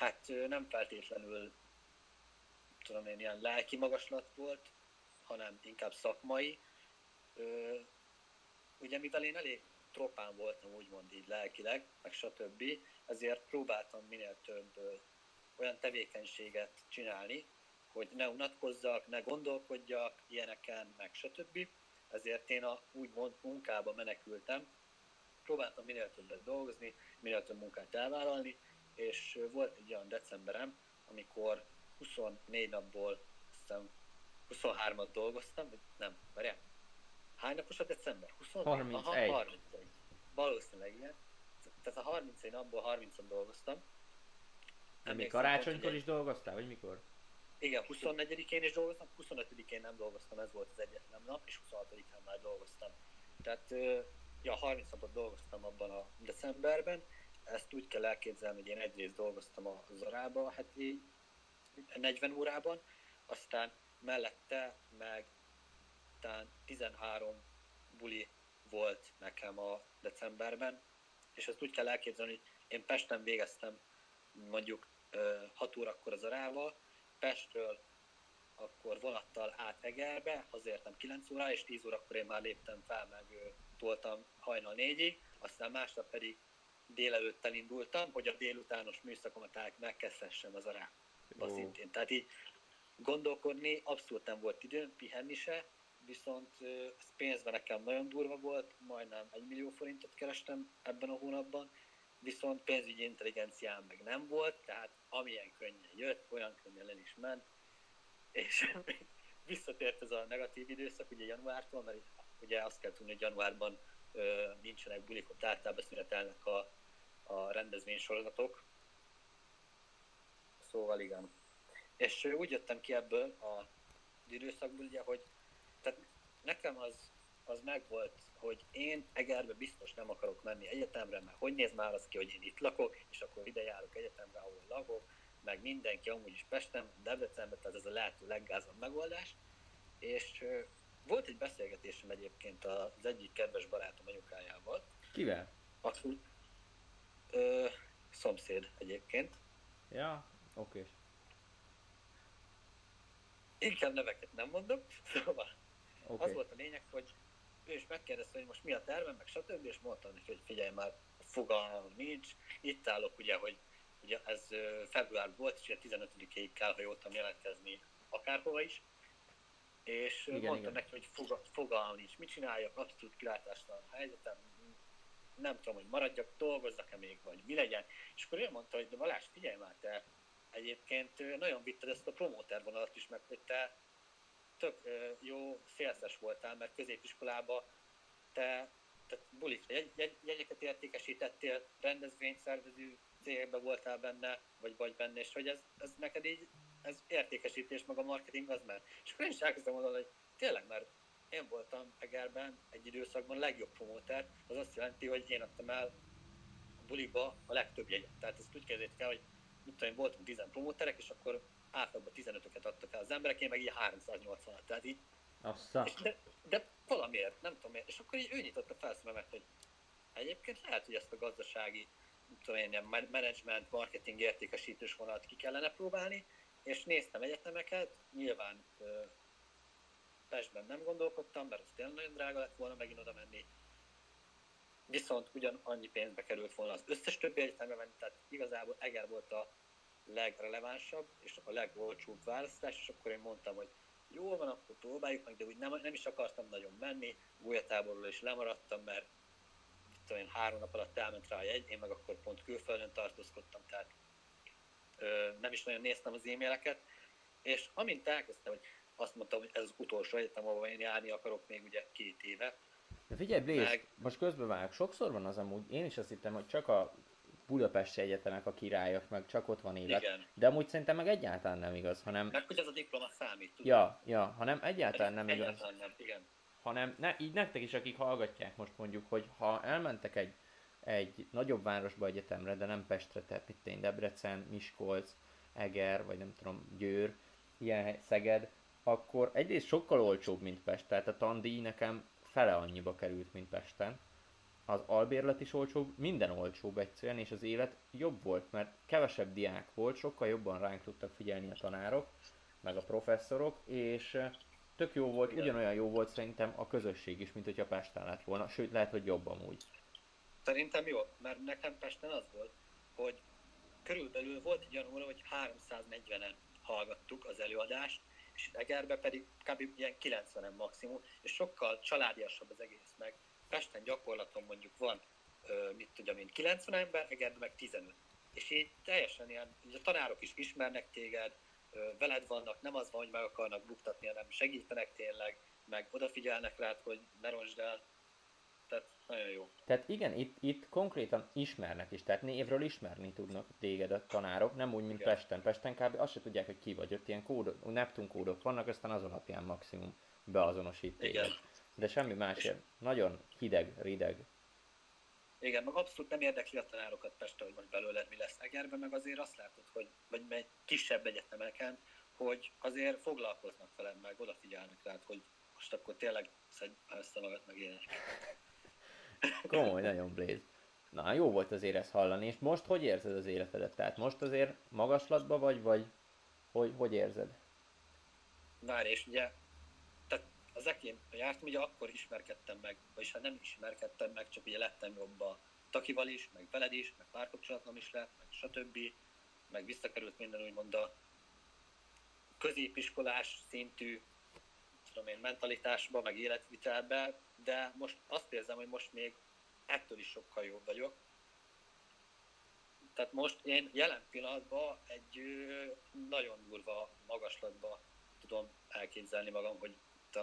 hát nem feltétlenül tudom én, ilyen lelki magaslat volt, hanem inkább szakmai. Ugye mivel én elég tropán voltam, úgymond így lelkileg, meg stb. Ezért próbáltam minél több olyan tevékenységet csinálni, hogy ne unatkozzak, ne gondolkodjak ilyeneken, meg stb. Ezért én a úgymond munkába menekültem, próbáltam minél többet dolgozni, minél több munkát elvállalni, és volt egy olyan decemberem, amikor 24 napból hiszem 23-at dolgoztam, nem, várjál, Hány napos a december? 20? 31. Aha, 31. Valószínűleg igen. Tehát a 31 napból 30 on dolgoztam. Nem még karácsonykor is dolgoztál, vagy mikor? Igen, 24-én is dolgoztam, 25-én nem dolgoztam, ez volt az egyetlen nap, és 26-án már dolgoztam. Tehát, ja, 30 napot dolgoztam abban a decemberben, ezt úgy kell elképzelni, hogy én egyrészt dolgoztam a Zarába, hát így 40 órában, aztán mellette meg után 13 buli volt nekem a decemberben, és ezt úgy kell elképzelni, hogy én Pesten végeztem mondjuk 6 órakor az arával, Pestről akkor vonattal át Egerbe, hazértem 9 óra, és 10 órakor én már léptem fel, meg toltam hajnal 4 aztán másnap pedig délelőtt elindultam, hogy a délutános műszakomat megkezdhessem az arába oh. szintén. Tehát így gondolkodni abszolút nem volt időm, pihenni se, viszont ez pénzben nekem nagyon durva volt, majdnem egy millió forintot kerestem ebben a hónapban, viszont pénzügyi intelligenciám meg nem volt, tehát amilyen könnyen jött, olyan könnyen el is ment, és visszatért ez a negatív időszak, ugye januártól, mert ugye azt kell tudni, hogy januárban ö, nincsenek bulik, ott általában szünetelnek a, a rendezvénysorozatok. Szóval igen. És úgy jöttem ki ebből a időszakból, ugye, hogy tehát nekem az, az megvolt, hogy én Egerbe biztos nem akarok menni egyetemre, mert hogy néz már az ki, hogy én itt lakok, és akkor ide járok egyetemre, ahol lakok, meg mindenki amúgy is Pesten, Debrecenben, tehát ez a lehető leggázabb megoldás. És volt egy beszélgetésem egyébként az egyik kedves barátom anyukájával. Kivel? Aki ö, szomszéd egyébként. Ja, oké. Inkább neveket nem mondok, szóval Oké. az volt a lényeg, hogy ő is megkérdezte, hogy most mi a tervem, meg stb. És mondtam neki, hogy figyelj már, fogalmam nincs. Itt állok ugye, hogy ugye ez február volt, és ugye 15-ig kell, ha jól tudom jelentkezni akárhova is. És Igen, mondtam igen. neki, hogy foga, fogalmam nincs, mit csináljak, abszolút kilátástalan helyzetem, nem tudom, hogy maradjak, dolgozzak-e még, vagy mi legyen. És akkor ő mondta, hogy de Balázs, figyelj már, te egyébként nagyon vitted ezt a promóter vonalat is, meg hogy te tök jó szélszes voltál, mert középiskolában te, te bulikra jegy, jegy, jegyeket értékesítettél, rendezvényszervező cégekben voltál benne, vagy vagy benne, és hogy ez, ez neked így, ez értékesítés, meg a marketing az már. És akkor én is elkezdtem mondani, hogy tényleg, mert én voltam Egerben egy időszakban legjobb promóter, az azt jelenti, hogy én adtam el a bulikba a legtöbb jegyet. Tehát ezt úgy kezdjétek el, hogy mit tudom, voltunk 10 promóterek, és akkor átlagban 15-öket adtak el az emberek, én meg így 380-at. Tehát így Assza. de, de valamiért, nem tudom miért. És akkor így ő nyitotta fel szememet, hogy egyébként lehet, hogy ezt a gazdasági, nem tudom én, ilyen man- management, marketing értékesítős vonalat ki kellene próbálni, és néztem egyetemeket, nyilván Pestben nem gondolkodtam, mert az tényleg nagyon drága lett volna megint oda menni. Viszont ugyan annyi pénzbe került volna az összes többi egyetemre menni, tehát igazából Eger volt a legrelevánsabb és a legolcsóbb választás, és akkor én mondtam, hogy jó van, akkor próbáljuk meg, de úgy nem, nem is akartam nagyon menni, gólyatáborról is lemaradtam, mert tudom én, három nap alatt elment rá a jegy, én meg akkor pont külföldön tartózkodtam, tehát ö, nem is nagyon néztem az e-maileket, és amint elkezdtem, hogy azt mondtam, hogy ez az utolsó egyetem, ahol én járni akarok még ugye két éve, De figyelj, Blaze, Meg- most közbevágok. Sokszor van az amúgy, én is azt hittem, hogy csak a Budapesti Egyetemek a királyok, meg csak ott van élet. igen, De amúgy szerintem meg egyáltalán nem igaz, hanem... meg hogy ez a diploma számít, tudod? Ja, ja, hanem egyáltalán nem igaz. Egyáltalán nem, igen. hanem ne, így nektek is, akik hallgatják most mondjuk, hogy ha elmentek egy, egy nagyobb városba egyetemre, de nem Pestre, tehát mit én, Debrecen, Miskolc, Eger, vagy nem tudom, Győr, ilyen Szeged, akkor egyrészt sokkal olcsóbb, mint Pest, tehát a tandíj nekem fele annyiba került, mint Pesten. Az albérlet is olcsóbb, minden olcsóbb egyszerűen, és az élet jobb volt, mert kevesebb diák volt, sokkal jobban ránk tudtak figyelni a tanárok, meg a professzorok, és eh, tök jó volt, ugyanolyan jó volt szerintem a közösség is, mint hogyha Pesten lett volna, sőt lehet, hogy jobb amúgy. Szerintem jó, mert nekem Pesten az volt, hogy körülbelül volt egy olyan óra, hogy 340-en hallgattuk az előadást, és Egerbe pedig kb. ilyen 90-en maximum, és sokkal családiasabb az egész meg. Pesten gyakorlaton mondjuk van, mit tudjam én, 90 ember, Egerben meg 15. És így teljesen ilyen, így a tanárok is ismernek téged, veled vannak, nem az van, hogy meg akarnak buktatni, hanem segítenek tényleg, meg odafigyelnek rád, hogy ne roncsd el. Tehát nagyon jó. Tehát igen, itt, itt konkrétan ismernek is, tehát névről ismerni tudnak téged a tanárok, nem úgy, mint Igen. Pesten. Pesten kb. azt se tudják, hogy ki vagy, ott ilyen kódok, Neptun kódok vannak, aztán az alapján maximum beazonosít téged. Igen. De semmi másért. Nagyon hideg, rideg. Igen, meg abszolút nem érdekli a tanárokat Pestre, hogy most belőled mi lesz Egerben, meg azért azt látod, hogy vagy egy kisebb egyetemeken, hogy azért foglalkoznak veled, meg odafigyelnek rád, hogy most akkor tényleg szedj össze magad, meg ilyenek. Komoly, nagyon Blaze. Na, jó volt azért ezt hallani, és most hogy érzed az életedet? Tehát most azért magaslatba vagy, vagy hogy, hogy érzed? Várj, és ugye, tehát az ekén jártam, ugye akkor ismerkedtem meg, vagyis hát nem ismerkedtem meg, csak ugye lettem jobb a Takival is, meg veled is, meg párkapcsolatom is lett, meg stb. Meg visszakerült minden úgymond a középiskolás szintű tudom én, mentalitásba, meg életvitelbe, de most azt érzem, hogy most még ettől is sokkal jobb vagyok. Tehát most én jelen pillanatban egy nagyon durva magaslatba tudom elképzelni magam, hogy itt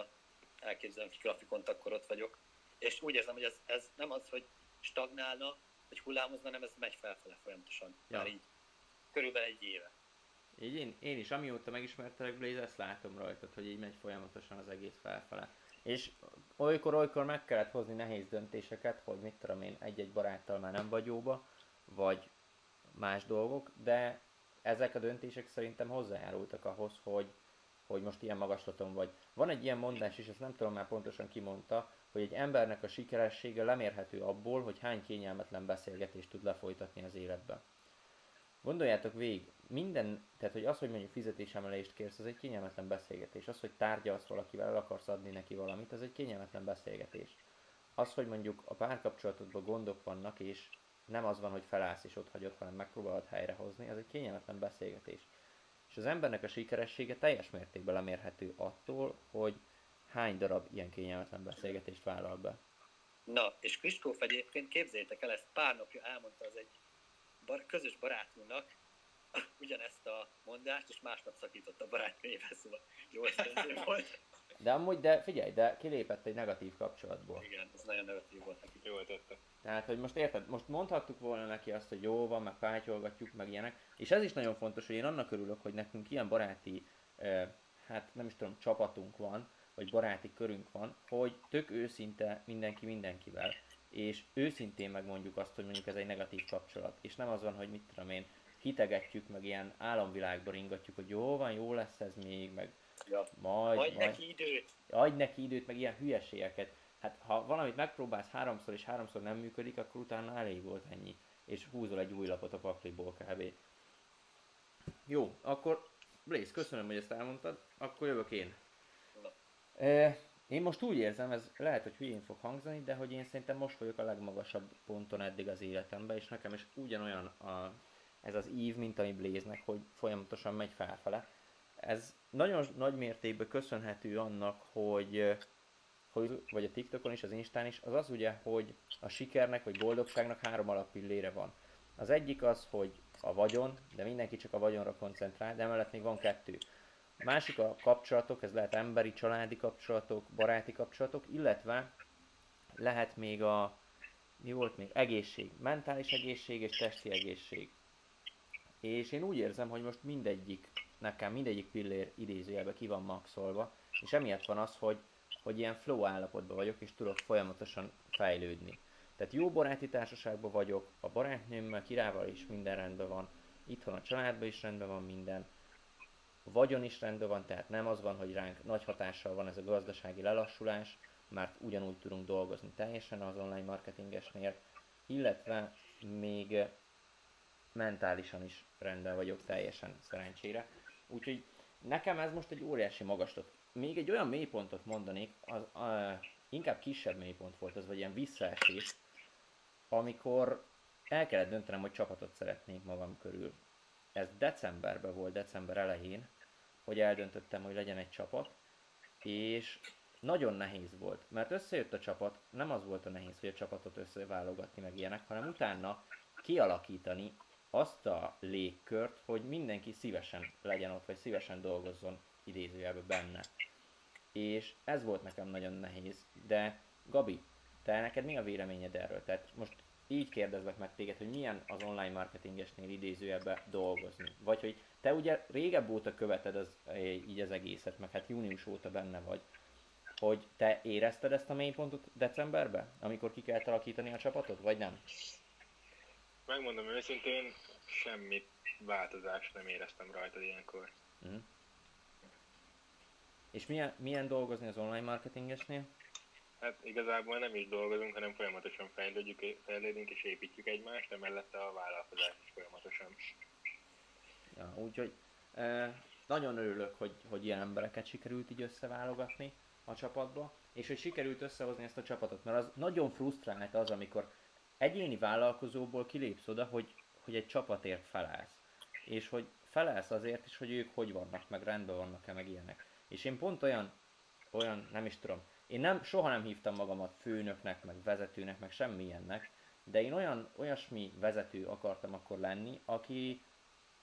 elképzelem ki grafikont, akkor ott vagyok. És úgy érzem, hogy ez, ez nem az, hogy stagnálna, vagy hullámozna, hanem ez megy felfele folyamatosan. Ja. Már így körülbelül egy éve. Így én, én is, amióta megismertelek Blaze, ezt látom rajtad, hogy így megy folyamatosan az egész felfele. És olykor-olykor meg kellett hozni nehéz döntéseket, hogy mit tudom én, egy-egy baráttal már nem vagy jóba, vagy más dolgok, de ezek a döntések szerintem hozzájárultak ahhoz, hogy, hogy most ilyen magaslaton vagy. Van egy ilyen mondás is, ezt nem tudom már pontosan ki mondta, hogy egy embernek a sikeressége lemérhető abból, hogy hány kényelmetlen beszélgetést tud lefolytatni az életbe. Gondoljátok végig, minden, tehát hogy az, hogy mondjuk fizetésemelést kérsz, az egy kényelmetlen beszélgetés. Az, hogy tárgyalsz valakivel, el akarsz adni neki valamit, az egy kényelmetlen beszélgetés. Az, hogy mondjuk a párkapcsolatodban gondok vannak, és nem az van, hogy felállsz és ott hagyod, hanem megpróbálod helyrehozni, az egy kényelmetlen beszélgetés. És az embernek a sikeressége teljes mértékben lemérhető attól, hogy hány darab ilyen kényelmetlen beszélgetést vállal be. Na, és Kristóf egyébként képzeljétek el, ezt pár napja elmondta az egy bar- közös barátunknak, ugyanezt a mondást, és másnap szakított a barátnőjével, szóval jó ösztönző volt. De amúgy, de figyelj, de kilépett egy negatív kapcsolatból. Igen, ez nagyon negatív volt neki. Jól tette. Tehát, hogy most érted, most mondhattuk volna neki azt, hogy jó van, meg pátyolgatjuk, meg ilyenek. És ez is nagyon fontos, hogy én annak örülök, hogy nekünk ilyen baráti, eh, hát nem is tudom, csapatunk van, vagy baráti körünk van, hogy tök őszinte mindenki mindenkivel. És őszintén megmondjuk azt, hogy mondjuk ez egy negatív kapcsolat. És nem az van, hogy mit tudom én, hitegetjük, meg ilyen álomvilágba ringatjuk, hogy jó van, jó lesz ez még, meg Ja. majd, Adj majd neki időt! adj neki időt, meg ilyen hülyeségeket. Hát ha valamit megpróbálsz háromszor és háromszor nem működik, akkor utána elég volt ennyi. És húzol egy új lapot a pakliból kb. Jó, akkor Blaze, köszönöm, hogy ezt elmondtad, akkor jövök én. Na. E, én most úgy érzem, ez lehet, hogy hülyén fog hangzani, de hogy én szerintem most vagyok a legmagasabb ponton eddig az életemben, és nekem is ugyanolyan a, ez az ív, mint ami Blaze-nek, hogy folyamatosan megy felfele. Ez nagyon nagy mértékben köszönhető annak, hogy, hogy vagy a TikTokon is, az Instán is, az az ugye, hogy a sikernek vagy boldogságnak három alappillére van. Az egyik az, hogy a vagyon, de mindenki csak a vagyonra koncentrál, de emellett még van kettő. Másik a kapcsolatok, ez lehet emberi, családi kapcsolatok, baráti kapcsolatok, illetve lehet még a, mi volt még, egészség, mentális egészség és testi egészség. És én úgy érzem, hogy most mindegyik, nekem mindegyik pillér idézőjelben ki van maxolva, és emiatt van az, hogy, hogy ilyen flow állapotban vagyok, és tudok folyamatosan fejlődni. Tehát jó baráti társaságban vagyok, a barátnőmmel, kirával is minden rendben van, itthon a családban is rendben van minden, vagyon is rendben van, tehát nem az van, hogy ránk nagy hatással van ez a gazdasági lelassulás, mert ugyanúgy tudunk dolgozni teljesen az online marketingesnél, illetve még mentálisan is rendben vagyok teljesen szerencsére. Úgyhogy nekem ez most egy óriási magaslat. Még egy olyan mélypontot mondanék, az, uh, inkább kisebb mélypont volt az, vagy ilyen visszaesés, amikor el kellett döntenem, hogy csapatot szeretnék magam körül. Ez decemberben volt, december elején, hogy eldöntöttem, hogy legyen egy csapat, és nagyon nehéz volt, mert összejött a csapat, nem az volt a nehéz, hogy a csapatot összeválogatni meg ilyenek, hanem utána kialakítani azt a légkört, hogy mindenki szívesen legyen ott, vagy szívesen dolgozzon idézőjelben benne. És ez volt nekem nagyon nehéz, de Gabi, te neked mi a véleményed erről? Tehát most így kérdezlek meg téged, hogy milyen az online marketingesnél idézőjelben dolgozni. Vagy hogy te ugye régebb óta követed az, így az egészet, meg hát június óta benne vagy, hogy te érezted ezt a mélypontot decemberben, amikor ki kellett alakítani a csapatot, vagy nem? Megmondom őszintén, semmi változást nem éreztem rajta ilyenkor. Mhm. És milyen, milyen dolgozni az online marketingesnél? Hát igazából nem is dolgozunk, hanem folyamatosan fejlődjük, fejlődünk és építjük egymást, emellett a vállalkozás is folyamatosan. Ja, úgyhogy e, nagyon örülök, hogy, hogy ilyen embereket sikerült így összeválogatni a csapatba, és hogy sikerült összehozni ezt a csapatot, mert az nagyon frusztrált az, amikor egyéni vállalkozóból kilépsz oda, hogy, hogy egy csapatért felelsz. És hogy felelsz azért is, hogy ők hogy vannak, meg rendben vannak-e, meg ilyenek. És én pont olyan, olyan, nem is tudom, én nem, soha nem hívtam magamat főnöknek, meg vezetőnek, meg semmilyennek, de én olyan, olyasmi vezető akartam akkor lenni, aki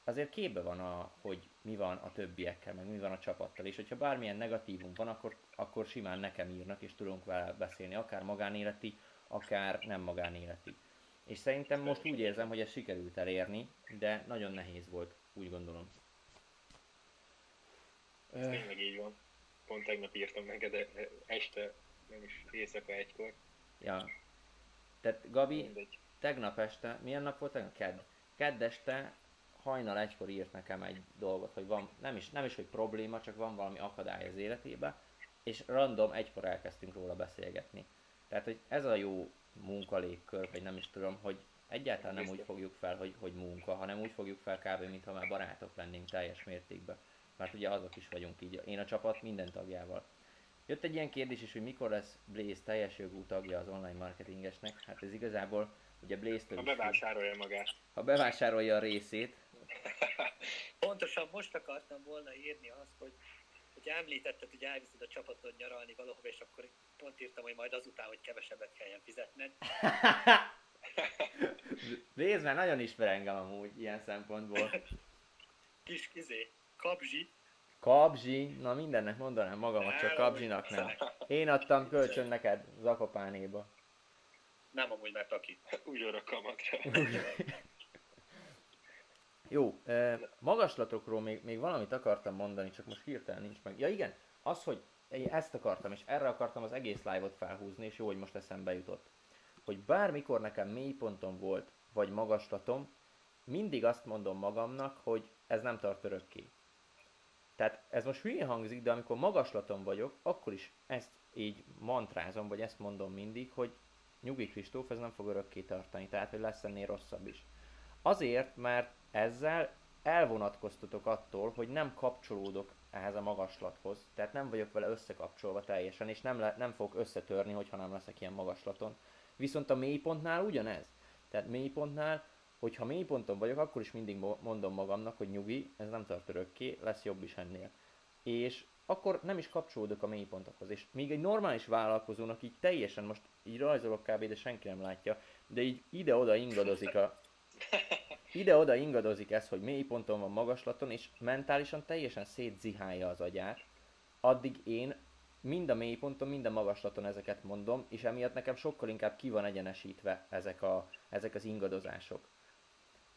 azért képbe van, a, hogy mi van a többiekkel, meg mi van a csapattal, és hogyha bármilyen negatívum van, akkor, akkor simán nekem írnak, és tudunk vele beszélni, akár magánéleti, akár nem magánéleti. És szerintem most úgy érzem, hogy ezt sikerült elérni, de nagyon nehéz volt, úgy gondolom. Ez tényleg így van. Pont tegnap írtam neked de este, nem is éjszaka egykor. Ja. Tehát Gabi, Mindegy. tegnap este, milyen nap volt tegnap? Kedd. Kedd este hajnal egykor írt nekem egy dolgot, hogy van, nem is, nem is, hogy probléma, csak van valami akadály az életébe, és random egykor elkezdtünk róla beszélgetni. Tehát, hogy ez a jó munkalégkör, vagy nem is tudom, hogy egyáltalán nem úgy fogjuk fel, hogy, hogy munka, hanem úgy fogjuk fel kb. mintha már barátok lennénk teljes mértékben. Mert ugye azok is vagyunk így, én a csapat minden tagjával. Jött egy ilyen kérdés is, hogy mikor lesz Blaze teljes jogú tagja az online marketingesnek. Hát ez igazából ugye Blaze-től Ha bevásárolja magát. Ha bevásárolja a részét. Pontosan most akartam volna írni azt, hogy hogy említetted, hogy elviszed a csapatod nyaralni valahova, és akkor pont írtam, hogy majd azután, hogy kevesebbet kelljen fizetned. Nézd, mert nagyon ismer engem amúgy ilyen szempontból. Kis kizé, kapzsi. Kapzsi, na mindennek mondanám magamat, csak kapzsinak nem. Én adtam kölcsön neked Zakopánéba. Nem amúgy, mert aki. Úgy kamatra. Jó, magaslatokról még, még valamit akartam mondani, csak most hirtelen nincs meg. Ja igen, az, hogy én ezt akartam, és erre akartam az egész live-ot felhúzni, és jó, hogy most eszembe jutott. Hogy bármikor nekem mélyponton volt, vagy magaslatom, mindig azt mondom magamnak, hogy ez nem tart örökké. Tehát ez most hülyén hangzik, de amikor magaslaton vagyok, akkor is ezt így mantrázom, vagy ezt mondom mindig, hogy nyugi Kristóf, ez nem fog örökké tartani, tehát hogy lesz ennél rosszabb is. Azért, mert ezzel elvonatkoztatok attól, hogy nem kapcsolódok ehhez a magaslathoz, tehát nem vagyok vele összekapcsolva teljesen, és nem, le, nem fog összetörni, hogyha nem leszek ilyen magaslaton. Viszont a mélypontnál ugyanez. Tehát mélypontnál, hogyha mélyponton vagyok, akkor is mindig mondom magamnak, hogy nyugi, ez nem tart örökké, lesz jobb is ennél. És akkor nem is kapcsolódok a mélypontokhoz. És még egy normális vállalkozónak így teljesen, most így rajzolok kb. de senki nem látja, de így ide-oda ingadozik a, ide-oda ingadozik ez, hogy mély ponton van magaslaton, és mentálisan teljesen szétzihálja az agyát, addig én mind a mélyponton, mind a magaslaton ezeket mondom, és emiatt nekem sokkal inkább ki van egyenesítve ezek, a, ezek az ingadozások.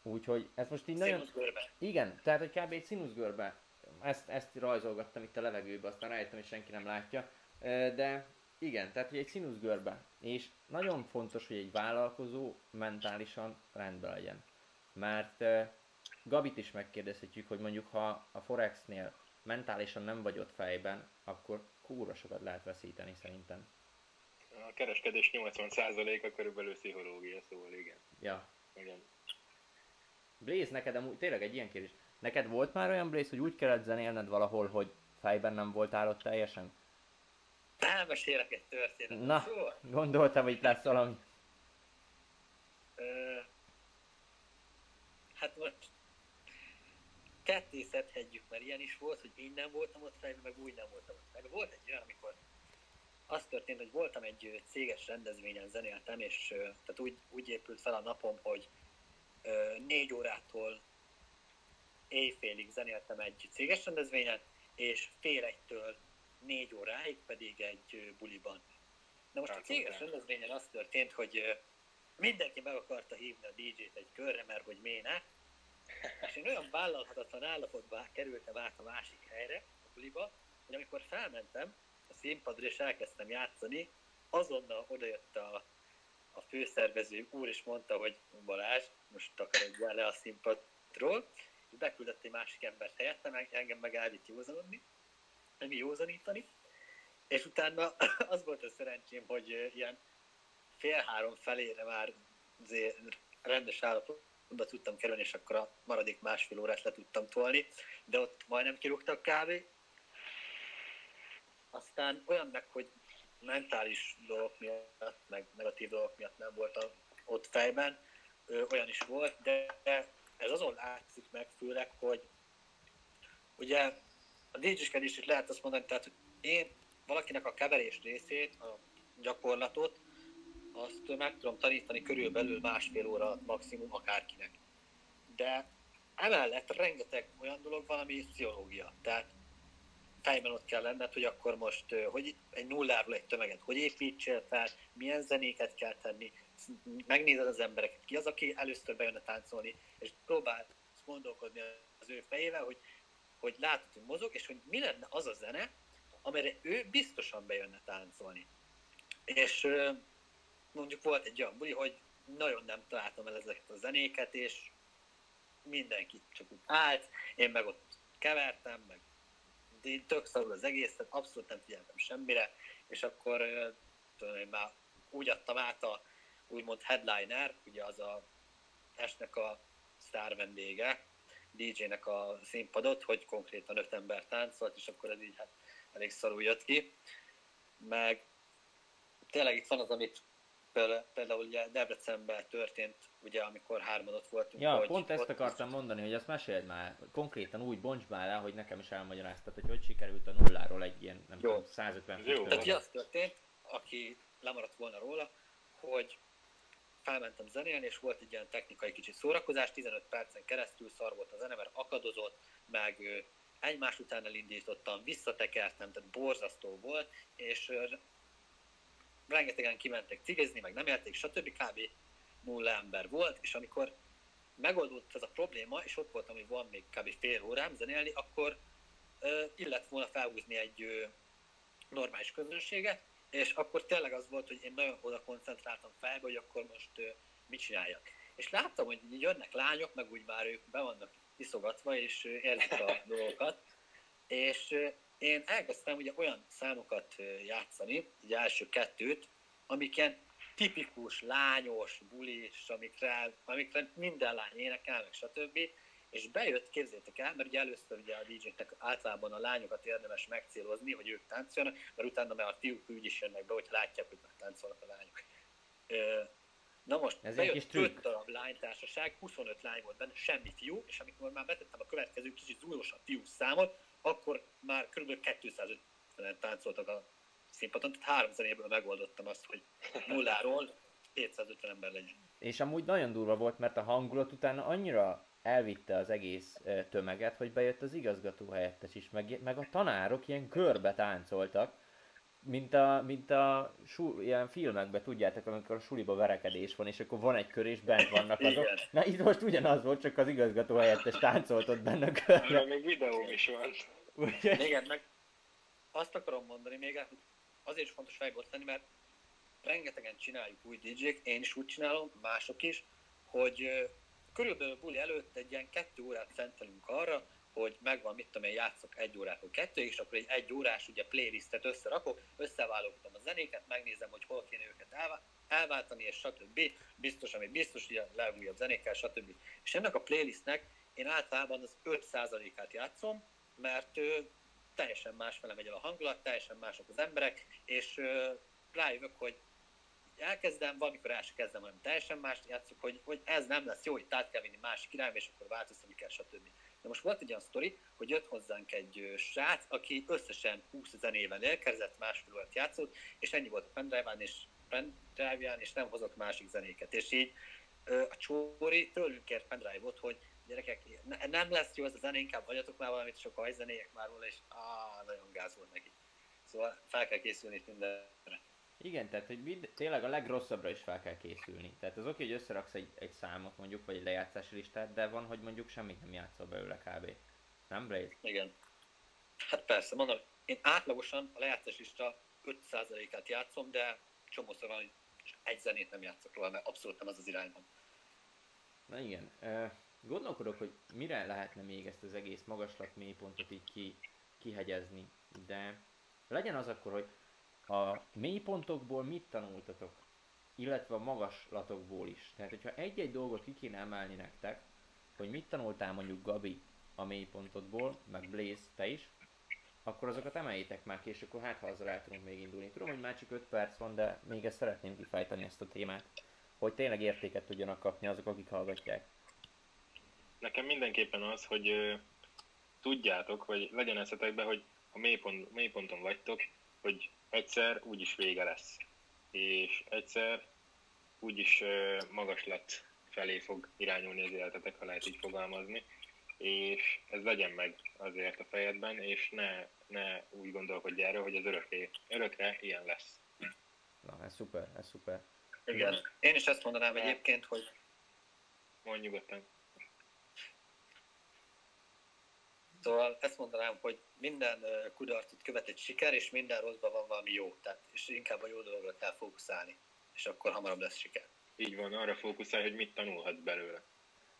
Úgyhogy ez most így nagyon... Igen, tehát hogy kb. egy színuszgörbe. Ezt, ezt rajzolgattam itt a levegőbe, aztán rájöttem, hogy senki nem látja. De igen, tehát hogy egy színuszgörbe. És nagyon fontos, hogy egy vállalkozó mentálisan rendben legyen. Mert Gabit is megkérdezhetjük, hogy mondjuk ha a Forexnél mentálisan nem vagy ott fejben, akkor kúra sokat lehet veszíteni szerintem. A kereskedés 80%-a körülbelül pszichológia, szóval igen. Ja. Igen. Blaze, neked amúgy tényleg egy ilyen kérdés. Neked volt már olyan Blaze, hogy úgy kellett zenélned valahol, hogy fejben nem voltál ott teljesen? Elmesélek egy történetet. Na, szóval. gondoltam, hogy itt lesz valami. hát most ketté szedhetjük, mert ilyen is volt, hogy én nem voltam ott fejben, meg úgy nem voltam ott fejben. Volt egy olyan, amikor az történt, hogy voltam egy céges rendezvényen zenéltem, és tehát úgy, úgy épült fel a napom, hogy négy órától éjfélig zenéltem egy céges rendezvényen, és fél egytől négy óráig pedig egy buliban. Na most a céges rendezvényen az történt, hogy mindenki meg akarta hívni a DJ-t egy körre, mert hogy méne, és én olyan vállalhatatlan állapotba kerültem át a másik helyre, a buliba, hogy amikor felmentem a színpadra és elkezdtem játszani, azonnal odajött a, a főszervező úr, és mondta, hogy Balázs, most takarodjál le a színpadról, és beküldött egy másik embert helyettem, engem meg elvitt józanodni, nem józanítani, és utána az volt a szerencsém, hogy ilyen fél három felére már rendes állapotba tudtam kerülni, és akkor a maradék másfél órát le tudtam tolni, de ott majdnem kirúgtak kávé. Aztán olyan meg, hogy mentális dolgok miatt, meg negatív dolgok miatt nem voltam ott fejben, olyan is volt, de ez azon látszik meg főleg, hogy ugye a dj is lehet azt mondani, tehát én valakinek a keverés részét, a gyakorlatot, azt meg tudom tanítani körülbelül másfél óra maximum akárkinek. De emellett rengeteg olyan dolog van, ami pszichológia. Tehát fejben ott kell lenned, hogy akkor most hogy egy nulláról egy tömeget hogy építsél fel, milyen zenéket kell tenni, megnézed az embereket, ki az, aki először bejönne táncolni, és próbál gondolkodni az ő fejével, hogy, hogy látod, hogy mozog, és hogy mi lenne az a zene, amire ő biztosan bejönne táncolni. És mondjuk volt egy olyan buli, hogy nagyon nem találtam el ezeket a zenéket, és mindenki csak úgy állt, én meg ott kevertem, meg így tök szarul az egész, tehát abszolút nem figyeltem semmire, és akkor tudom én már úgy adtam át a úgymond headliner, ugye az a esnek a sztár vendége, DJ-nek a színpadot, hogy konkrétan öt ember táncolt, és akkor ez így hát elég szarul jött ki. Meg tényleg itt van az, amit például ugye Debrecenben történt, ugye amikor hárman ott voltunk. Ja, hogy pont ezt akartam is... mondani, hogy ezt meséld már, konkrétan úgy bonts már el, hogy nekem is elmagyaráztad, hogy hogy sikerült a nulláról egy ilyen, nem Jó. tudom, 150 Jó. Tehát az történt, aki lemaradt volna róla, hogy felmentem zenélni, és volt egy ilyen technikai kicsi szórakozás, 15 percen keresztül szar volt a zene, mert akadozott, meg egymás után elindítottam, visszatekertem, tehát borzasztó volt, és rengetegen kimentek cigizni, meg nem élték, stb. kb. nulla ember volt, és amikor megoldódott ez a probléma, és ott voltam, hogy van még kb. fél órám zenélni, akkor illet volna felhúzni egy normális közönséget, és akkor tényleg az volt, hogy én nagyon oda koncentráltam fel, hogy akkor most mit csináljak. És láttam, hogy jönnek lányok, meg úgy már ők be vannak iszogatva, és érzik a dolgokat, és én elkezdtem ugye olyan számokat játszani, ugye első kettőt, amik ilyen tipikus, lányos, bulis, amikre, amikre minden lány énekel, meg stb. És bejött, képzétek el, mert ugye először ugye a DJ-nek általában a lányokat érdemes megcélozni, hogy ők táncoljanak, mert utána már a fiúk úgy is jönnek be, hogy látják, hogy már táncolnak a lányok. Na most Ez bejött 5 darab lánytársaság, 25 lány volt benne, semmi fiú, és amikor már betettem a következő kicsit zúlósabb fiú számot, akkor már kb. 250-en táncoltak a színpadon, tehát három zenéből megoldottam azt, hogy nulláról 250 ember legyen. És amúgy nagyon durva volt, mert a hangulat utána annyira elvitte az egész tömeget, hogy bejött az igazgató helyettes is, meg, meg a tanárok ilyen körbe táncoltak, mint a, mint a sul, ilyen filmekben, tudjátok, amikor a suliba verekedés van, és akkor van egy kör, és bent vannak azok. Na itt most ugyanaz volt, csak az igazgató helyettes táncolt ott benne a körbe. még videóm is van. Igen, meg azt akarom mondani még, hogy azért is fontos fejbe lenni, mert rengetegen csináljuk új DJ-k, én is úgy csinálom, mások is, hogy körülbelül buli előtt egy ilyen kettő órát szentelünk arra, hogy megvan, mit tudom én, játszok egy órát vagy kettő, és akkor egy egy órás ugye playlistet összerakok, összeválogatom a zenéket, megnézem, hogy hol kéne őket elváltani, és stb. Biztos, ami biztos, hogy a legújabb zenékkel, stb. És ennek a playlistnek én általában az 5%-át játszom, mert ö, teljesen más fele megy el a hangulat, teljesen mások az emberek, és ö, rájövök, hogy elkezdem, valamikor el sem kezdem, hanem teljesen más játszok, hogy, hogy ez nem lesz jó, hogy át kell vinni másik irányba, és akkor változtatni kell, stb. De most volt egy olyan sztori, hogy jött hozzánk egy srác, aki összesen 20 zenével érkezett, másfél órát játszott, és ennyi volt a pendrive és pendrive és nem hozott másik zenéket. És így a csóri tőlünk kért pendrive-ot, hogy gyerekek, nem lesz jó ez a zene, inkább hagyjatok már valamit, sok a zenéjek már róla, és áh, nagyon gáz volt neki. Szóval fel kell készülni mindenre. Igen, tehát hogy mind, tényleg a legrosszabbra is fel kell készülni. Tehát az oké, hogy összeraksz egy, egy számot mondjuk, vagy egy lejátszási listát, de van, hogy mondjuk semmit nem játszol belőle kb. Nem, Blaze? Igen. Hát persze, mondom, én átlagosan a lejátszás lista 5%-át játszom, de csomószor van, hogy egy zenét nem játszok róla, mert abszolút nem az az irányban. Na igen. Gondolkodok, hogy mire lehetne még ezt az egész magaslat mélypontot így ki, kihegyezni, de legyen az akkor, hogy a mélypontokból mit tanultatok, illetve a magaslatokból is. Tehát, hogyha egy-egy dolgot ki kéne emelni nektek, hogy mit tanultál mondjuk Gabi a mélypontodból, meg Blaze, te is, akkor azokat emeljétek már ki, és akkor hát ha azzal el tudunk még indulni. Tudom, hogy már csak 5 perc van, de még ezt szeretném kifejteni ezt a témát, hogy tényleg értéket tudjanak kapni azok, akik hallgatják. Nekem mindenképpen az, hogy ö, tudjátok, vagy legyen eszetekben, hogy a mélypont, mélyponton vagytok, hogy egyszer úgyis vége lesz. És egyszer úgyis magaslat felé fog irányulni az életetek, ha lehet így fogalmazni. És ez legyen meg azért a fejedben, és ne, ne úgy gondolkodj erről, hogy az örökké, örökre ilyen lesz. Na, ez szuper, ez szuper. Igen. Én is ezt mondanám egyébként, hogy... Mondj nyugodtan. Szóval ezt mondanám, hogy minden kudarcot követ egy siker, és minden rosszban van valami jó. Tehát, és inkább a jó dologra kell fókuszálni, és akkor hamarabb lesz siker. Így van, arra fókuszálj, hogy mit tanulhatsz belőle.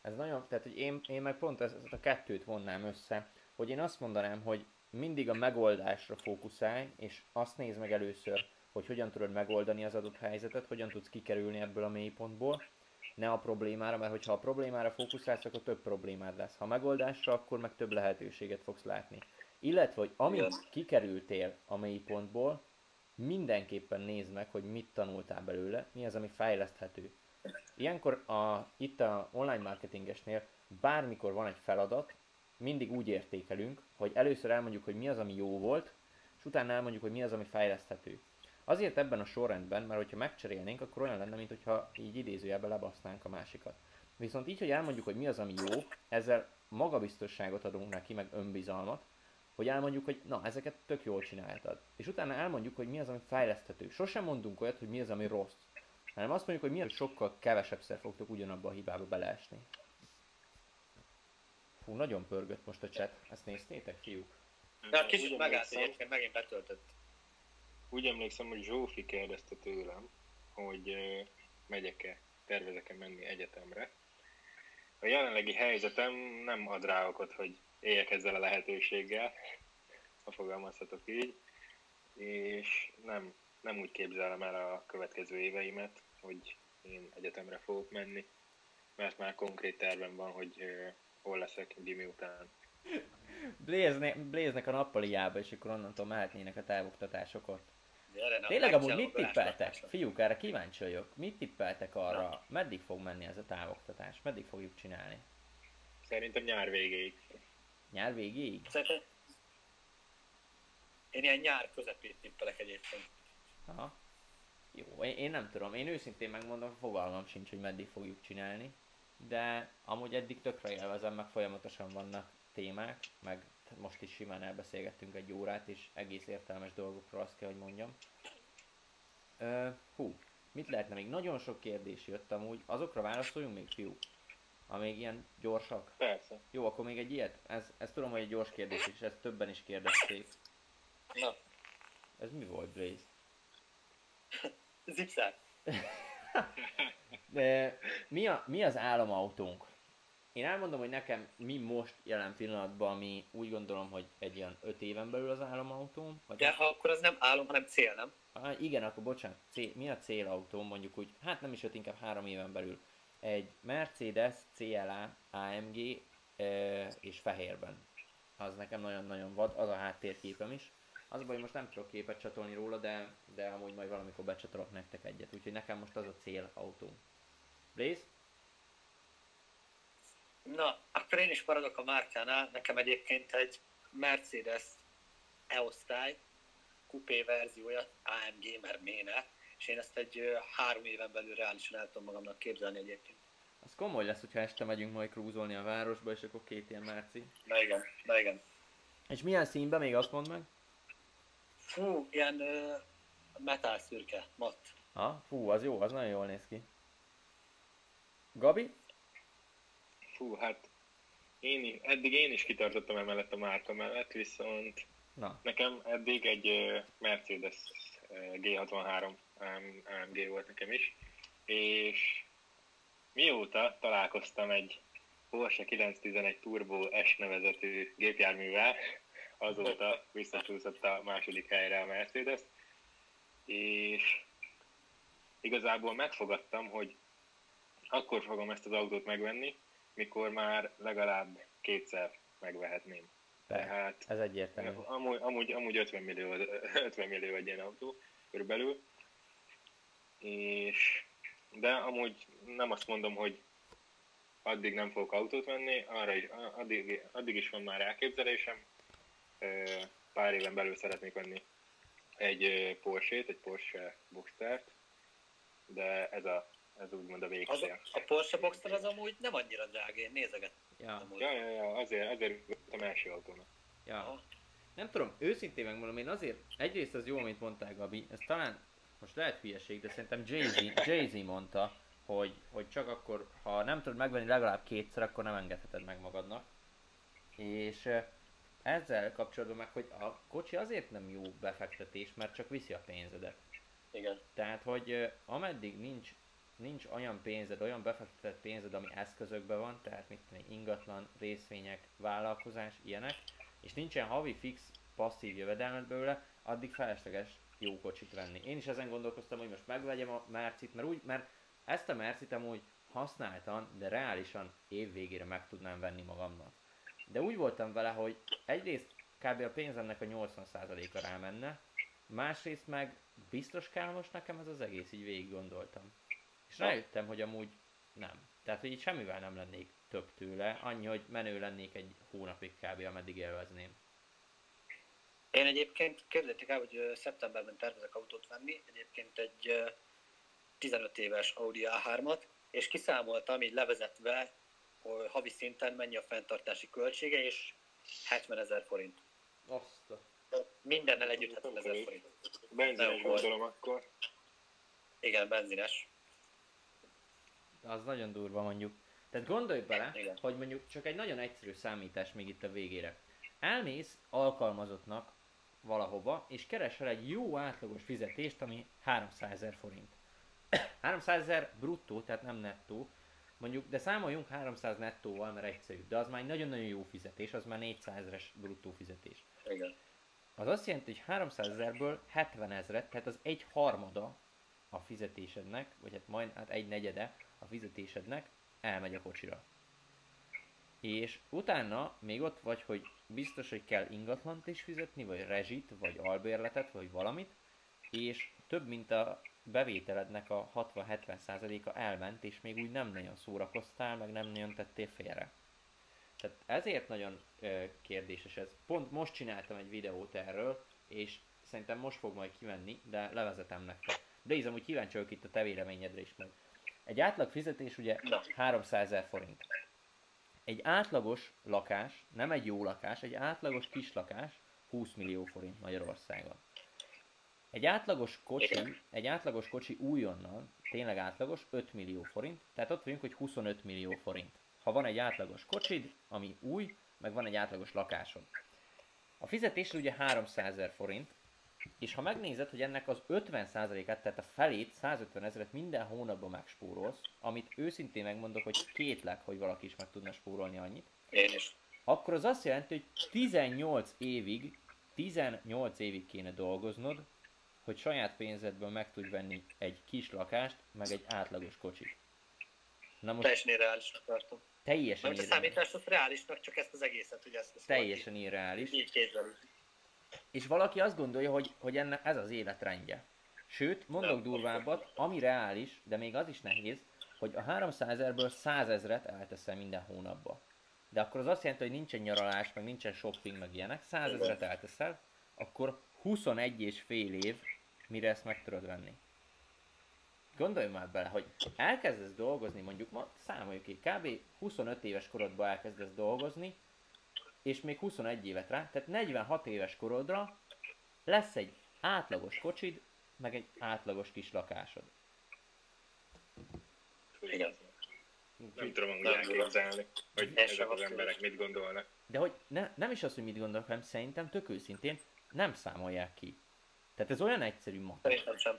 Ez nagyon, tehát hogy én, én meg pont ezt, ezt a kettőt vonnám össze, hogy én azt mondanám, hogy mindig a megoldásra fókuszálj, és azt nézd meg először, hogy hogyan tudod megoldani az adott helyzetet, hogyan tudsz kikerülni ebből a mélypontból, ne a problémára, mert hogyha a problémára fókuszálsz, akkor több problémád lesz. Ha megoldásra, akkor meg több lehetőséget fogsz látni. Illetve, hogy amint kikerültél a mélypontból, mindenképpen nézd meg, hogy mit tanultál belőle, mi az, ami fejleszthető. Ilyenkor a, itt a online marketingesnél bármikor van egy feladat, mindig úgy értékelünk, hogy először elmondjuk, hogy mi az, ami jó volt, és utána elmondjuk, hogy mi az, ami fejleszthető. Azért ebben a sorrendben, mert hogyha megcserélnénk, akkor olyan lenne, mint hogyha így idézőjelbe lebasznánk a másikat. Viszont így, hogy elmondjuk, hogy mi az, ami jó, ezzel magabiztosságot adunk neki, meg önbizalmat, hogy elmondjuk, hogy na, ezeket tök jól csináltad. És utána elmondjuk, hogy mi az, ami fejleszthető. Sosem mondunk olyat, hogy mi az, ami rossz. Hanem azt mondjuk, hogy mi az, sokkal kevesebbszer fogtok ugyanabba a hibába beleesni. Fú, nagyon pörgött most a chat. Ezt néztétek, fiúk? De kicsit megállt, egyébként megint betöltött. Úgy emlékszem, hogy Zsófi kérdezte tőlem, hogy megyek-e, tervezek-e menni egyetemre. A jelenlegi helyzetem nem ad rá okot, hogy éljek ezzel a lehetőséggel, ha fogalmazhatok így, és nem, nem úgy képzelem el a következő éveimet, hogy én egyetemre fogok menni, mert már konkrét tervem van, hogy hol leszek gimi után. Bléznek a nappaliába, és akkor onnantól mehetnének a távoktatásokot. Tényleg amúgy mit tippeltek? Fiúk, erre kíváncsi vagyok. Mit tippeltek arra? Na. Meddig fog menni ez a távoktatás? Meddig fogjuk csinálni? Szerintem nyár végéig. Nyár végéig? Szerintem... Én ilyen nyár közepét tippelek egyébként. Aha. Jó, én, én nem tudom. Én őszintén megmondom, fogalmam sincs, hogy meddig fogjuk csinálni. De amúgy eddig tökre élvezem, meg folyamatosan vannak témák, meg most is simán elbeszélgettünk egy órát, és egész értelmes dolgokról azt kell, hogy mondjam. Uh, hú, mit lehetne még? Nagyon sok kérdés jött amúgy, azokra válaszoljunk még, fiú? Amíg ilyen gyorsak? Persze. Jó, akkor még egy ilyet? Ez, ez tudom, hogy egy gyors kérdés, és ezt többen is kérdezték. Na. Ez mi volt, Blaze? Zipszár. De mi, a, mi az álomautónk? Én elmondom, hogy nekem mi most jelen pillanatban, ami úgy gondolom, hogy egy ilyen 5 éven belül az álomautóm. Vagy De ha akkor az nem álom, hanem cél, nem? Ah, igen, akkor bocsánat, cél, mi a célautóm mondjuk úgy, hát nem is 5, inkább 3 éven belül. Egy Mercedes CLA AMG e, és fehérben. Az nekem nagyon-nagyon vad, az a háttérképem is. Az baj, most nem tudok képet csatolni róla, de, de amúgy majd valamikor becsatolok nektek egyet. Úgyhogy nekem most az a célautóm. Blaze? Na, akkor én is maradok a márkánál. Nekem egyébként egy Mercedes E-osztály kupé verziója, AMG, mert méne, és én ezt egy három éven belül reálisan el tudom magamnak képzelni egyébként. Az komoly lesz, hogyha este megyünk majd krúzolni a városba, és akkor két ilyen Merci. Na igen, na igen. És milyen színben még azt mondd meg? Fú, ilyen uh, metal szürke, matt. Ha, fú, az jó, az nagyon jól néz ki. Gabi? Fú, hát én, eddig én is kitartottam emellett a márka mellett, viszont Na. nekem eddig egy Mercedes G63 AMG volt nekem is, és mióta találkoztam egy Porsche 911 Turbo S nevezetű gépjárművel, azóta visszacsúszott a második helyre a Mercedes, és igazából megfogadtam, hogy akkor fogom ezt az autót megvenni, mikor már legalább kétszer megvehetném. Tehát ez egyértelmű. Amúgy, amúgy, amúgy 50 millió, 50 millió egy ilyen autó körülbelül. És, de amúgy nem azt mondom, hogy addig nem fogok autót venni, arra is, addig, addig is van már elképzelésem. Pár éven belül szeretnék venni egy Porsche-t, egy Porsche Boxstert, de ez a ez úgymond a végcél. Az, a Porsche Boxster az amúgy nem annyira drága, én nézeget. Ja. ja, ja, ja, azért, azért a első autónak. Ja. Nem tudom, őszintén megmondom, én azért, egyrészt az jó, amit mondtál Gabi, ez talán, most lehet hülyeség, de szerintem Jay-Z, Jay-Z mondta, hogy, hogy csak akkor, ha nem tudod megvenni legalább kétszer, akkor nem engedheted meg magadnak. És ezzel kapcsolatban meg, hogy a kocsi azért nem jó befektetés, mert csak viszi a pénzedet. Igen. Tehát, hogy ameddig nincs nincs olyan pénzed, olyan befektetett pénzed, ami eszközökben van, tehát mit tenni, ingatlan, részvények, vállalkozás, ilyenek, és nincsen havi fix passzív jövedelmet belőle, addig felesleges jó kocsit venni. Én is ezen gondolkoztam, hogy most megvegyem a Mercit, mert, úgy, mert ezt a Mercit amúgy használtan, de reálisan év végére meg tudnám venni magamnak. De úgy voltam vele, hogy egyrészt kb. a pénzemnek a 80%-a rámenne, másrészt meg biztos kell most nekem ez az egész, így végig gondoltam. És rájöttem, hogy amúgy nem. Tehát, hogy így semmivel nem lennék több tőle, annyi, hogy menő lennék egy hónapig kb. ameddig élvezném. Én egyébként képzeljétek el, hogy szeptemberben tervezek autót venni, egyébként egy 15 éves Audi A3-at, és kiszámoltam így levezetve, hogy havi szinten mennyi a fenntartási költsége, és 70 ezer forint. Azt. Mindennel együtt 70 ezer forint. Benzines gondolom akkor. Igen, benzines. Az nagyon durva mondjuk. Tehát gondolj bele, Igen. hogy mondjuk csak egy nagyon egyszerű számítás még itt a végére. Elmész alkalmazottnak valahova, és keresel egy jó átlagos fizetést, ami 300 ezer forint. 300 ezer bruttó, tehát nem nettó, mondjuk, de számoljunk 300 nettóval, mert egyszerű, de az már egy nagyon-nagyon jó fizetés, az már 400 ezeres bruttó fizetés. Igen. Az azt jelenti, hogy 300 ezerből 70 ezret, tehát az egy harmada a fizetésednek, vagy hát majd hát egy negyede a fizetésednek elmegy a kocsira. És utána még ott vagy, hogy biztos, hogy kell ingatlant is fizetni, vagy rezsit, vagy albérletet, vagy valamit, és több mint a bevételednek a 60-70%-a elment, és még úgy nem nagyon szórakoztál, meg nem nagyon tettél félre. Tehát ezért nagyon ö, kérdéses ez. Pont most csináltam egy videót erről, és szerintem most fog majd kivenni, de levezetem nektek. De ízem, hogy kíváncsi vagyok itt a te véleményedre is meg. Egy átlag fizetés ugye Na. 300 ezer forint. Egy átlagos lakás, nem egy jó lakás, egy átlagos kis lakás 20 millió forint Magyarországon. Egy átlagos kocsi, egy átlagos kocsi újonnal, tényleg átlagos, 5 millió forint, tehát ott vagyunk, hogy 25 millió forint. Ha van egy átlagos kocsid, ami új, meg van egy átlagos lakásod. A fizetés ugye 300 ezer forint, és ha megnézed, hogy ennek az 50%-át, tehát a felét, 150 ezeret minden hónapban megspórolsz, amit őszintén megmondok, hogy kétlek, hogy valaki is meg tudna spórolni annyit, Én is. akkor az azt jelenti, hogy 18 évig, 18 évig kéne dolgoznod, hogy saját pénzedből meg tudj venni egy kis lakást, meg egy átlagos kocsit. Na most Teljesen irreálisnak tartom. teljesen, Nem a irreális, számítást az reálisnak, csak ezt az egészet, hogy ezt, ezt teljesen irreális. Így képzelünk. És valaki azt gondolja, hogy, hogy ennek ez az életrendje. Sőt, mondok durvábbat, ami reális, de még az is nehéz, hogy a 300 ezerből 100 ezret elteszel minden hónapba. De akkor az azt jelenti, hogy nincsen nyaralás, meg nincsen shopping, meg ilyenek, 100 ezret elteszel, akkor 21 és fél év, mire ezt meg tudod venni. Gondolj már bele, hogy elkezdesz dolgozni, mondjuk ma számoljuk ki, kb. 25 éves korodban elkezdesz dolgozni, és még 21 évet rá, tehát 46 éves korodra lesz egy átlagos kocsid, meg egy átlagos kis lakásod. Igen. Nem tudom Nem elképzelni, hogy Ez ezek az emberek mit gondolnak. De hogy ne, nem is az, hogy mit gondolok, hanem szerintem tök őszintén nem számolják ki. Tehát ez olyan egyszerű matek. Szerintem sem.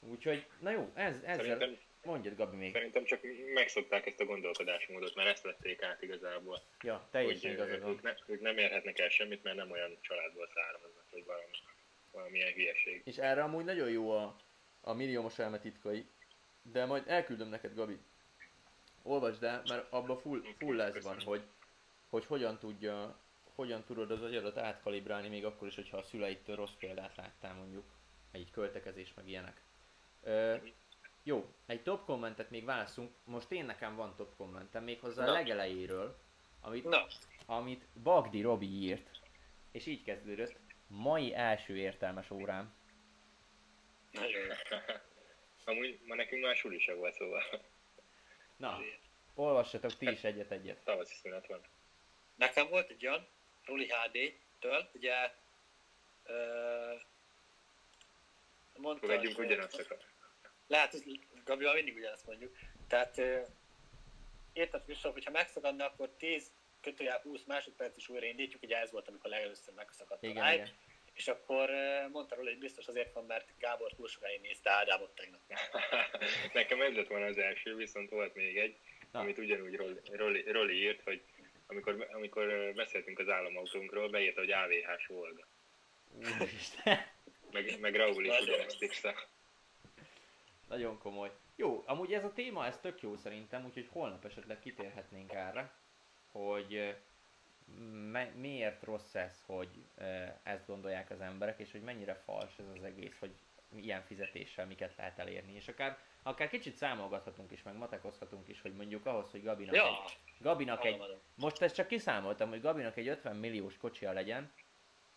Úgyhogy, na jó, ez, ezzel Szerintem, mondjad Gabi még. szerintem csak megszokták ezt a gondolkodásmódot, mert ezt vették át igazából. Ja, teljesen hogy igazad ők, ne, ők nem érhetnek el semmit, mert nem olyan családból származnak, vagy valami, valamilyen hülyeség. És erre amúgy nagyon jó a, a milliómos elme titkai. De majd elküldöm neked, Gabi. Olvasd el, mert abban full, full lesz van, hogy, hogy hogyan tudja, hogyan tudod az agyadat átkalibrálni, még akkor is, hogyha a szüleitől rossz példát láttál mondjuk. Egy költekezés, meg ilyenek. Ö, jó, egy top kommentet még válaszunk. Most én nekem van top kommentem, méghozzá a Na. legelejéről, amit, Na, amit Bagdi Robi írt. És így kezdődött. Mai első értelmes órám. nagyon. Amúgy ma nekünk már suli se volt, szóval Na, olvassatok ti is egyet-egyet. tavaszi szünet van. Nekem volt egy olyan, Ruli HD-től, ugye ö, mondta, Fogadjunk ugyanazt Lehet, hogy Gabival mindig ugyanezt mondjuk. Tehát érted, Kristóf, hogyha megszakadna, akkor 10 kötőjel 20 másodperc is újraindítjuk, ugye ez volt, amikor legelőször megszakadt a Igen, live, igen. és akkor mondta róla, hogy biztos azért van, mert Gábor túl sokáig nézte Ádámot tegnap. Nekem ez lett volna az első, viszont volt még egy, Na. amit ugyanúgy Roli, Roli, Roli írt, hogy amikor, amikor beszéltünk az államautónkról, beírta, hogy AVH-s Volga. Meg, meg Raúl is ugyanezt írta. Nagyon komoly. Jó, amúgy ez a téma, ez tök jó szerintem, úgyhogy holnap esetleg kitérhetnénk erre, hogy me- miért rossz ez, hogy ezt gondolják az emberek, és hogy mennyire fals ez az egész, hogy ilyen fizetéssel miket lehet elérni. És akár, akár kicsit számolgathatunk is, meg matekozhatunk is, hogy mondjuk ahhoz, hogy Gabinak Ja. egy, Gabinak egy, most ezt csak kiszámoltam, hogy Gabinak egy 50 milliós kocsia legyen,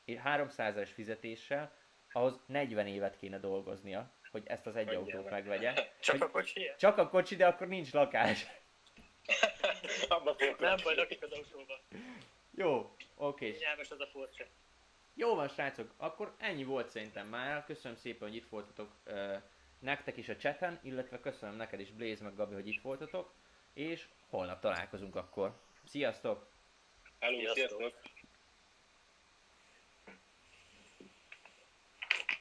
300-es fizetéssel, ahhoz 40 évet kéne dolgoznia, hogy ezt az egy Hogy autót megvegye. Csak Hogy a kocsi? csak a kocsi, de akkor nincs lakás. Abba Nem baj, lakik az autóban. Jó, oké. Nyelves az a forcsa. Jó van, srácok, akkor ennyi volt szerintem már. Köszönöm szépen, hogy itt voltatok ö, nektek is a chaten, illetve köszönöm neked is, Blaze meg Gabi, hogy itt voltatok. És holnap találkozunk akkor. Sziasztok! Hello, Sziasztok. sziasztok!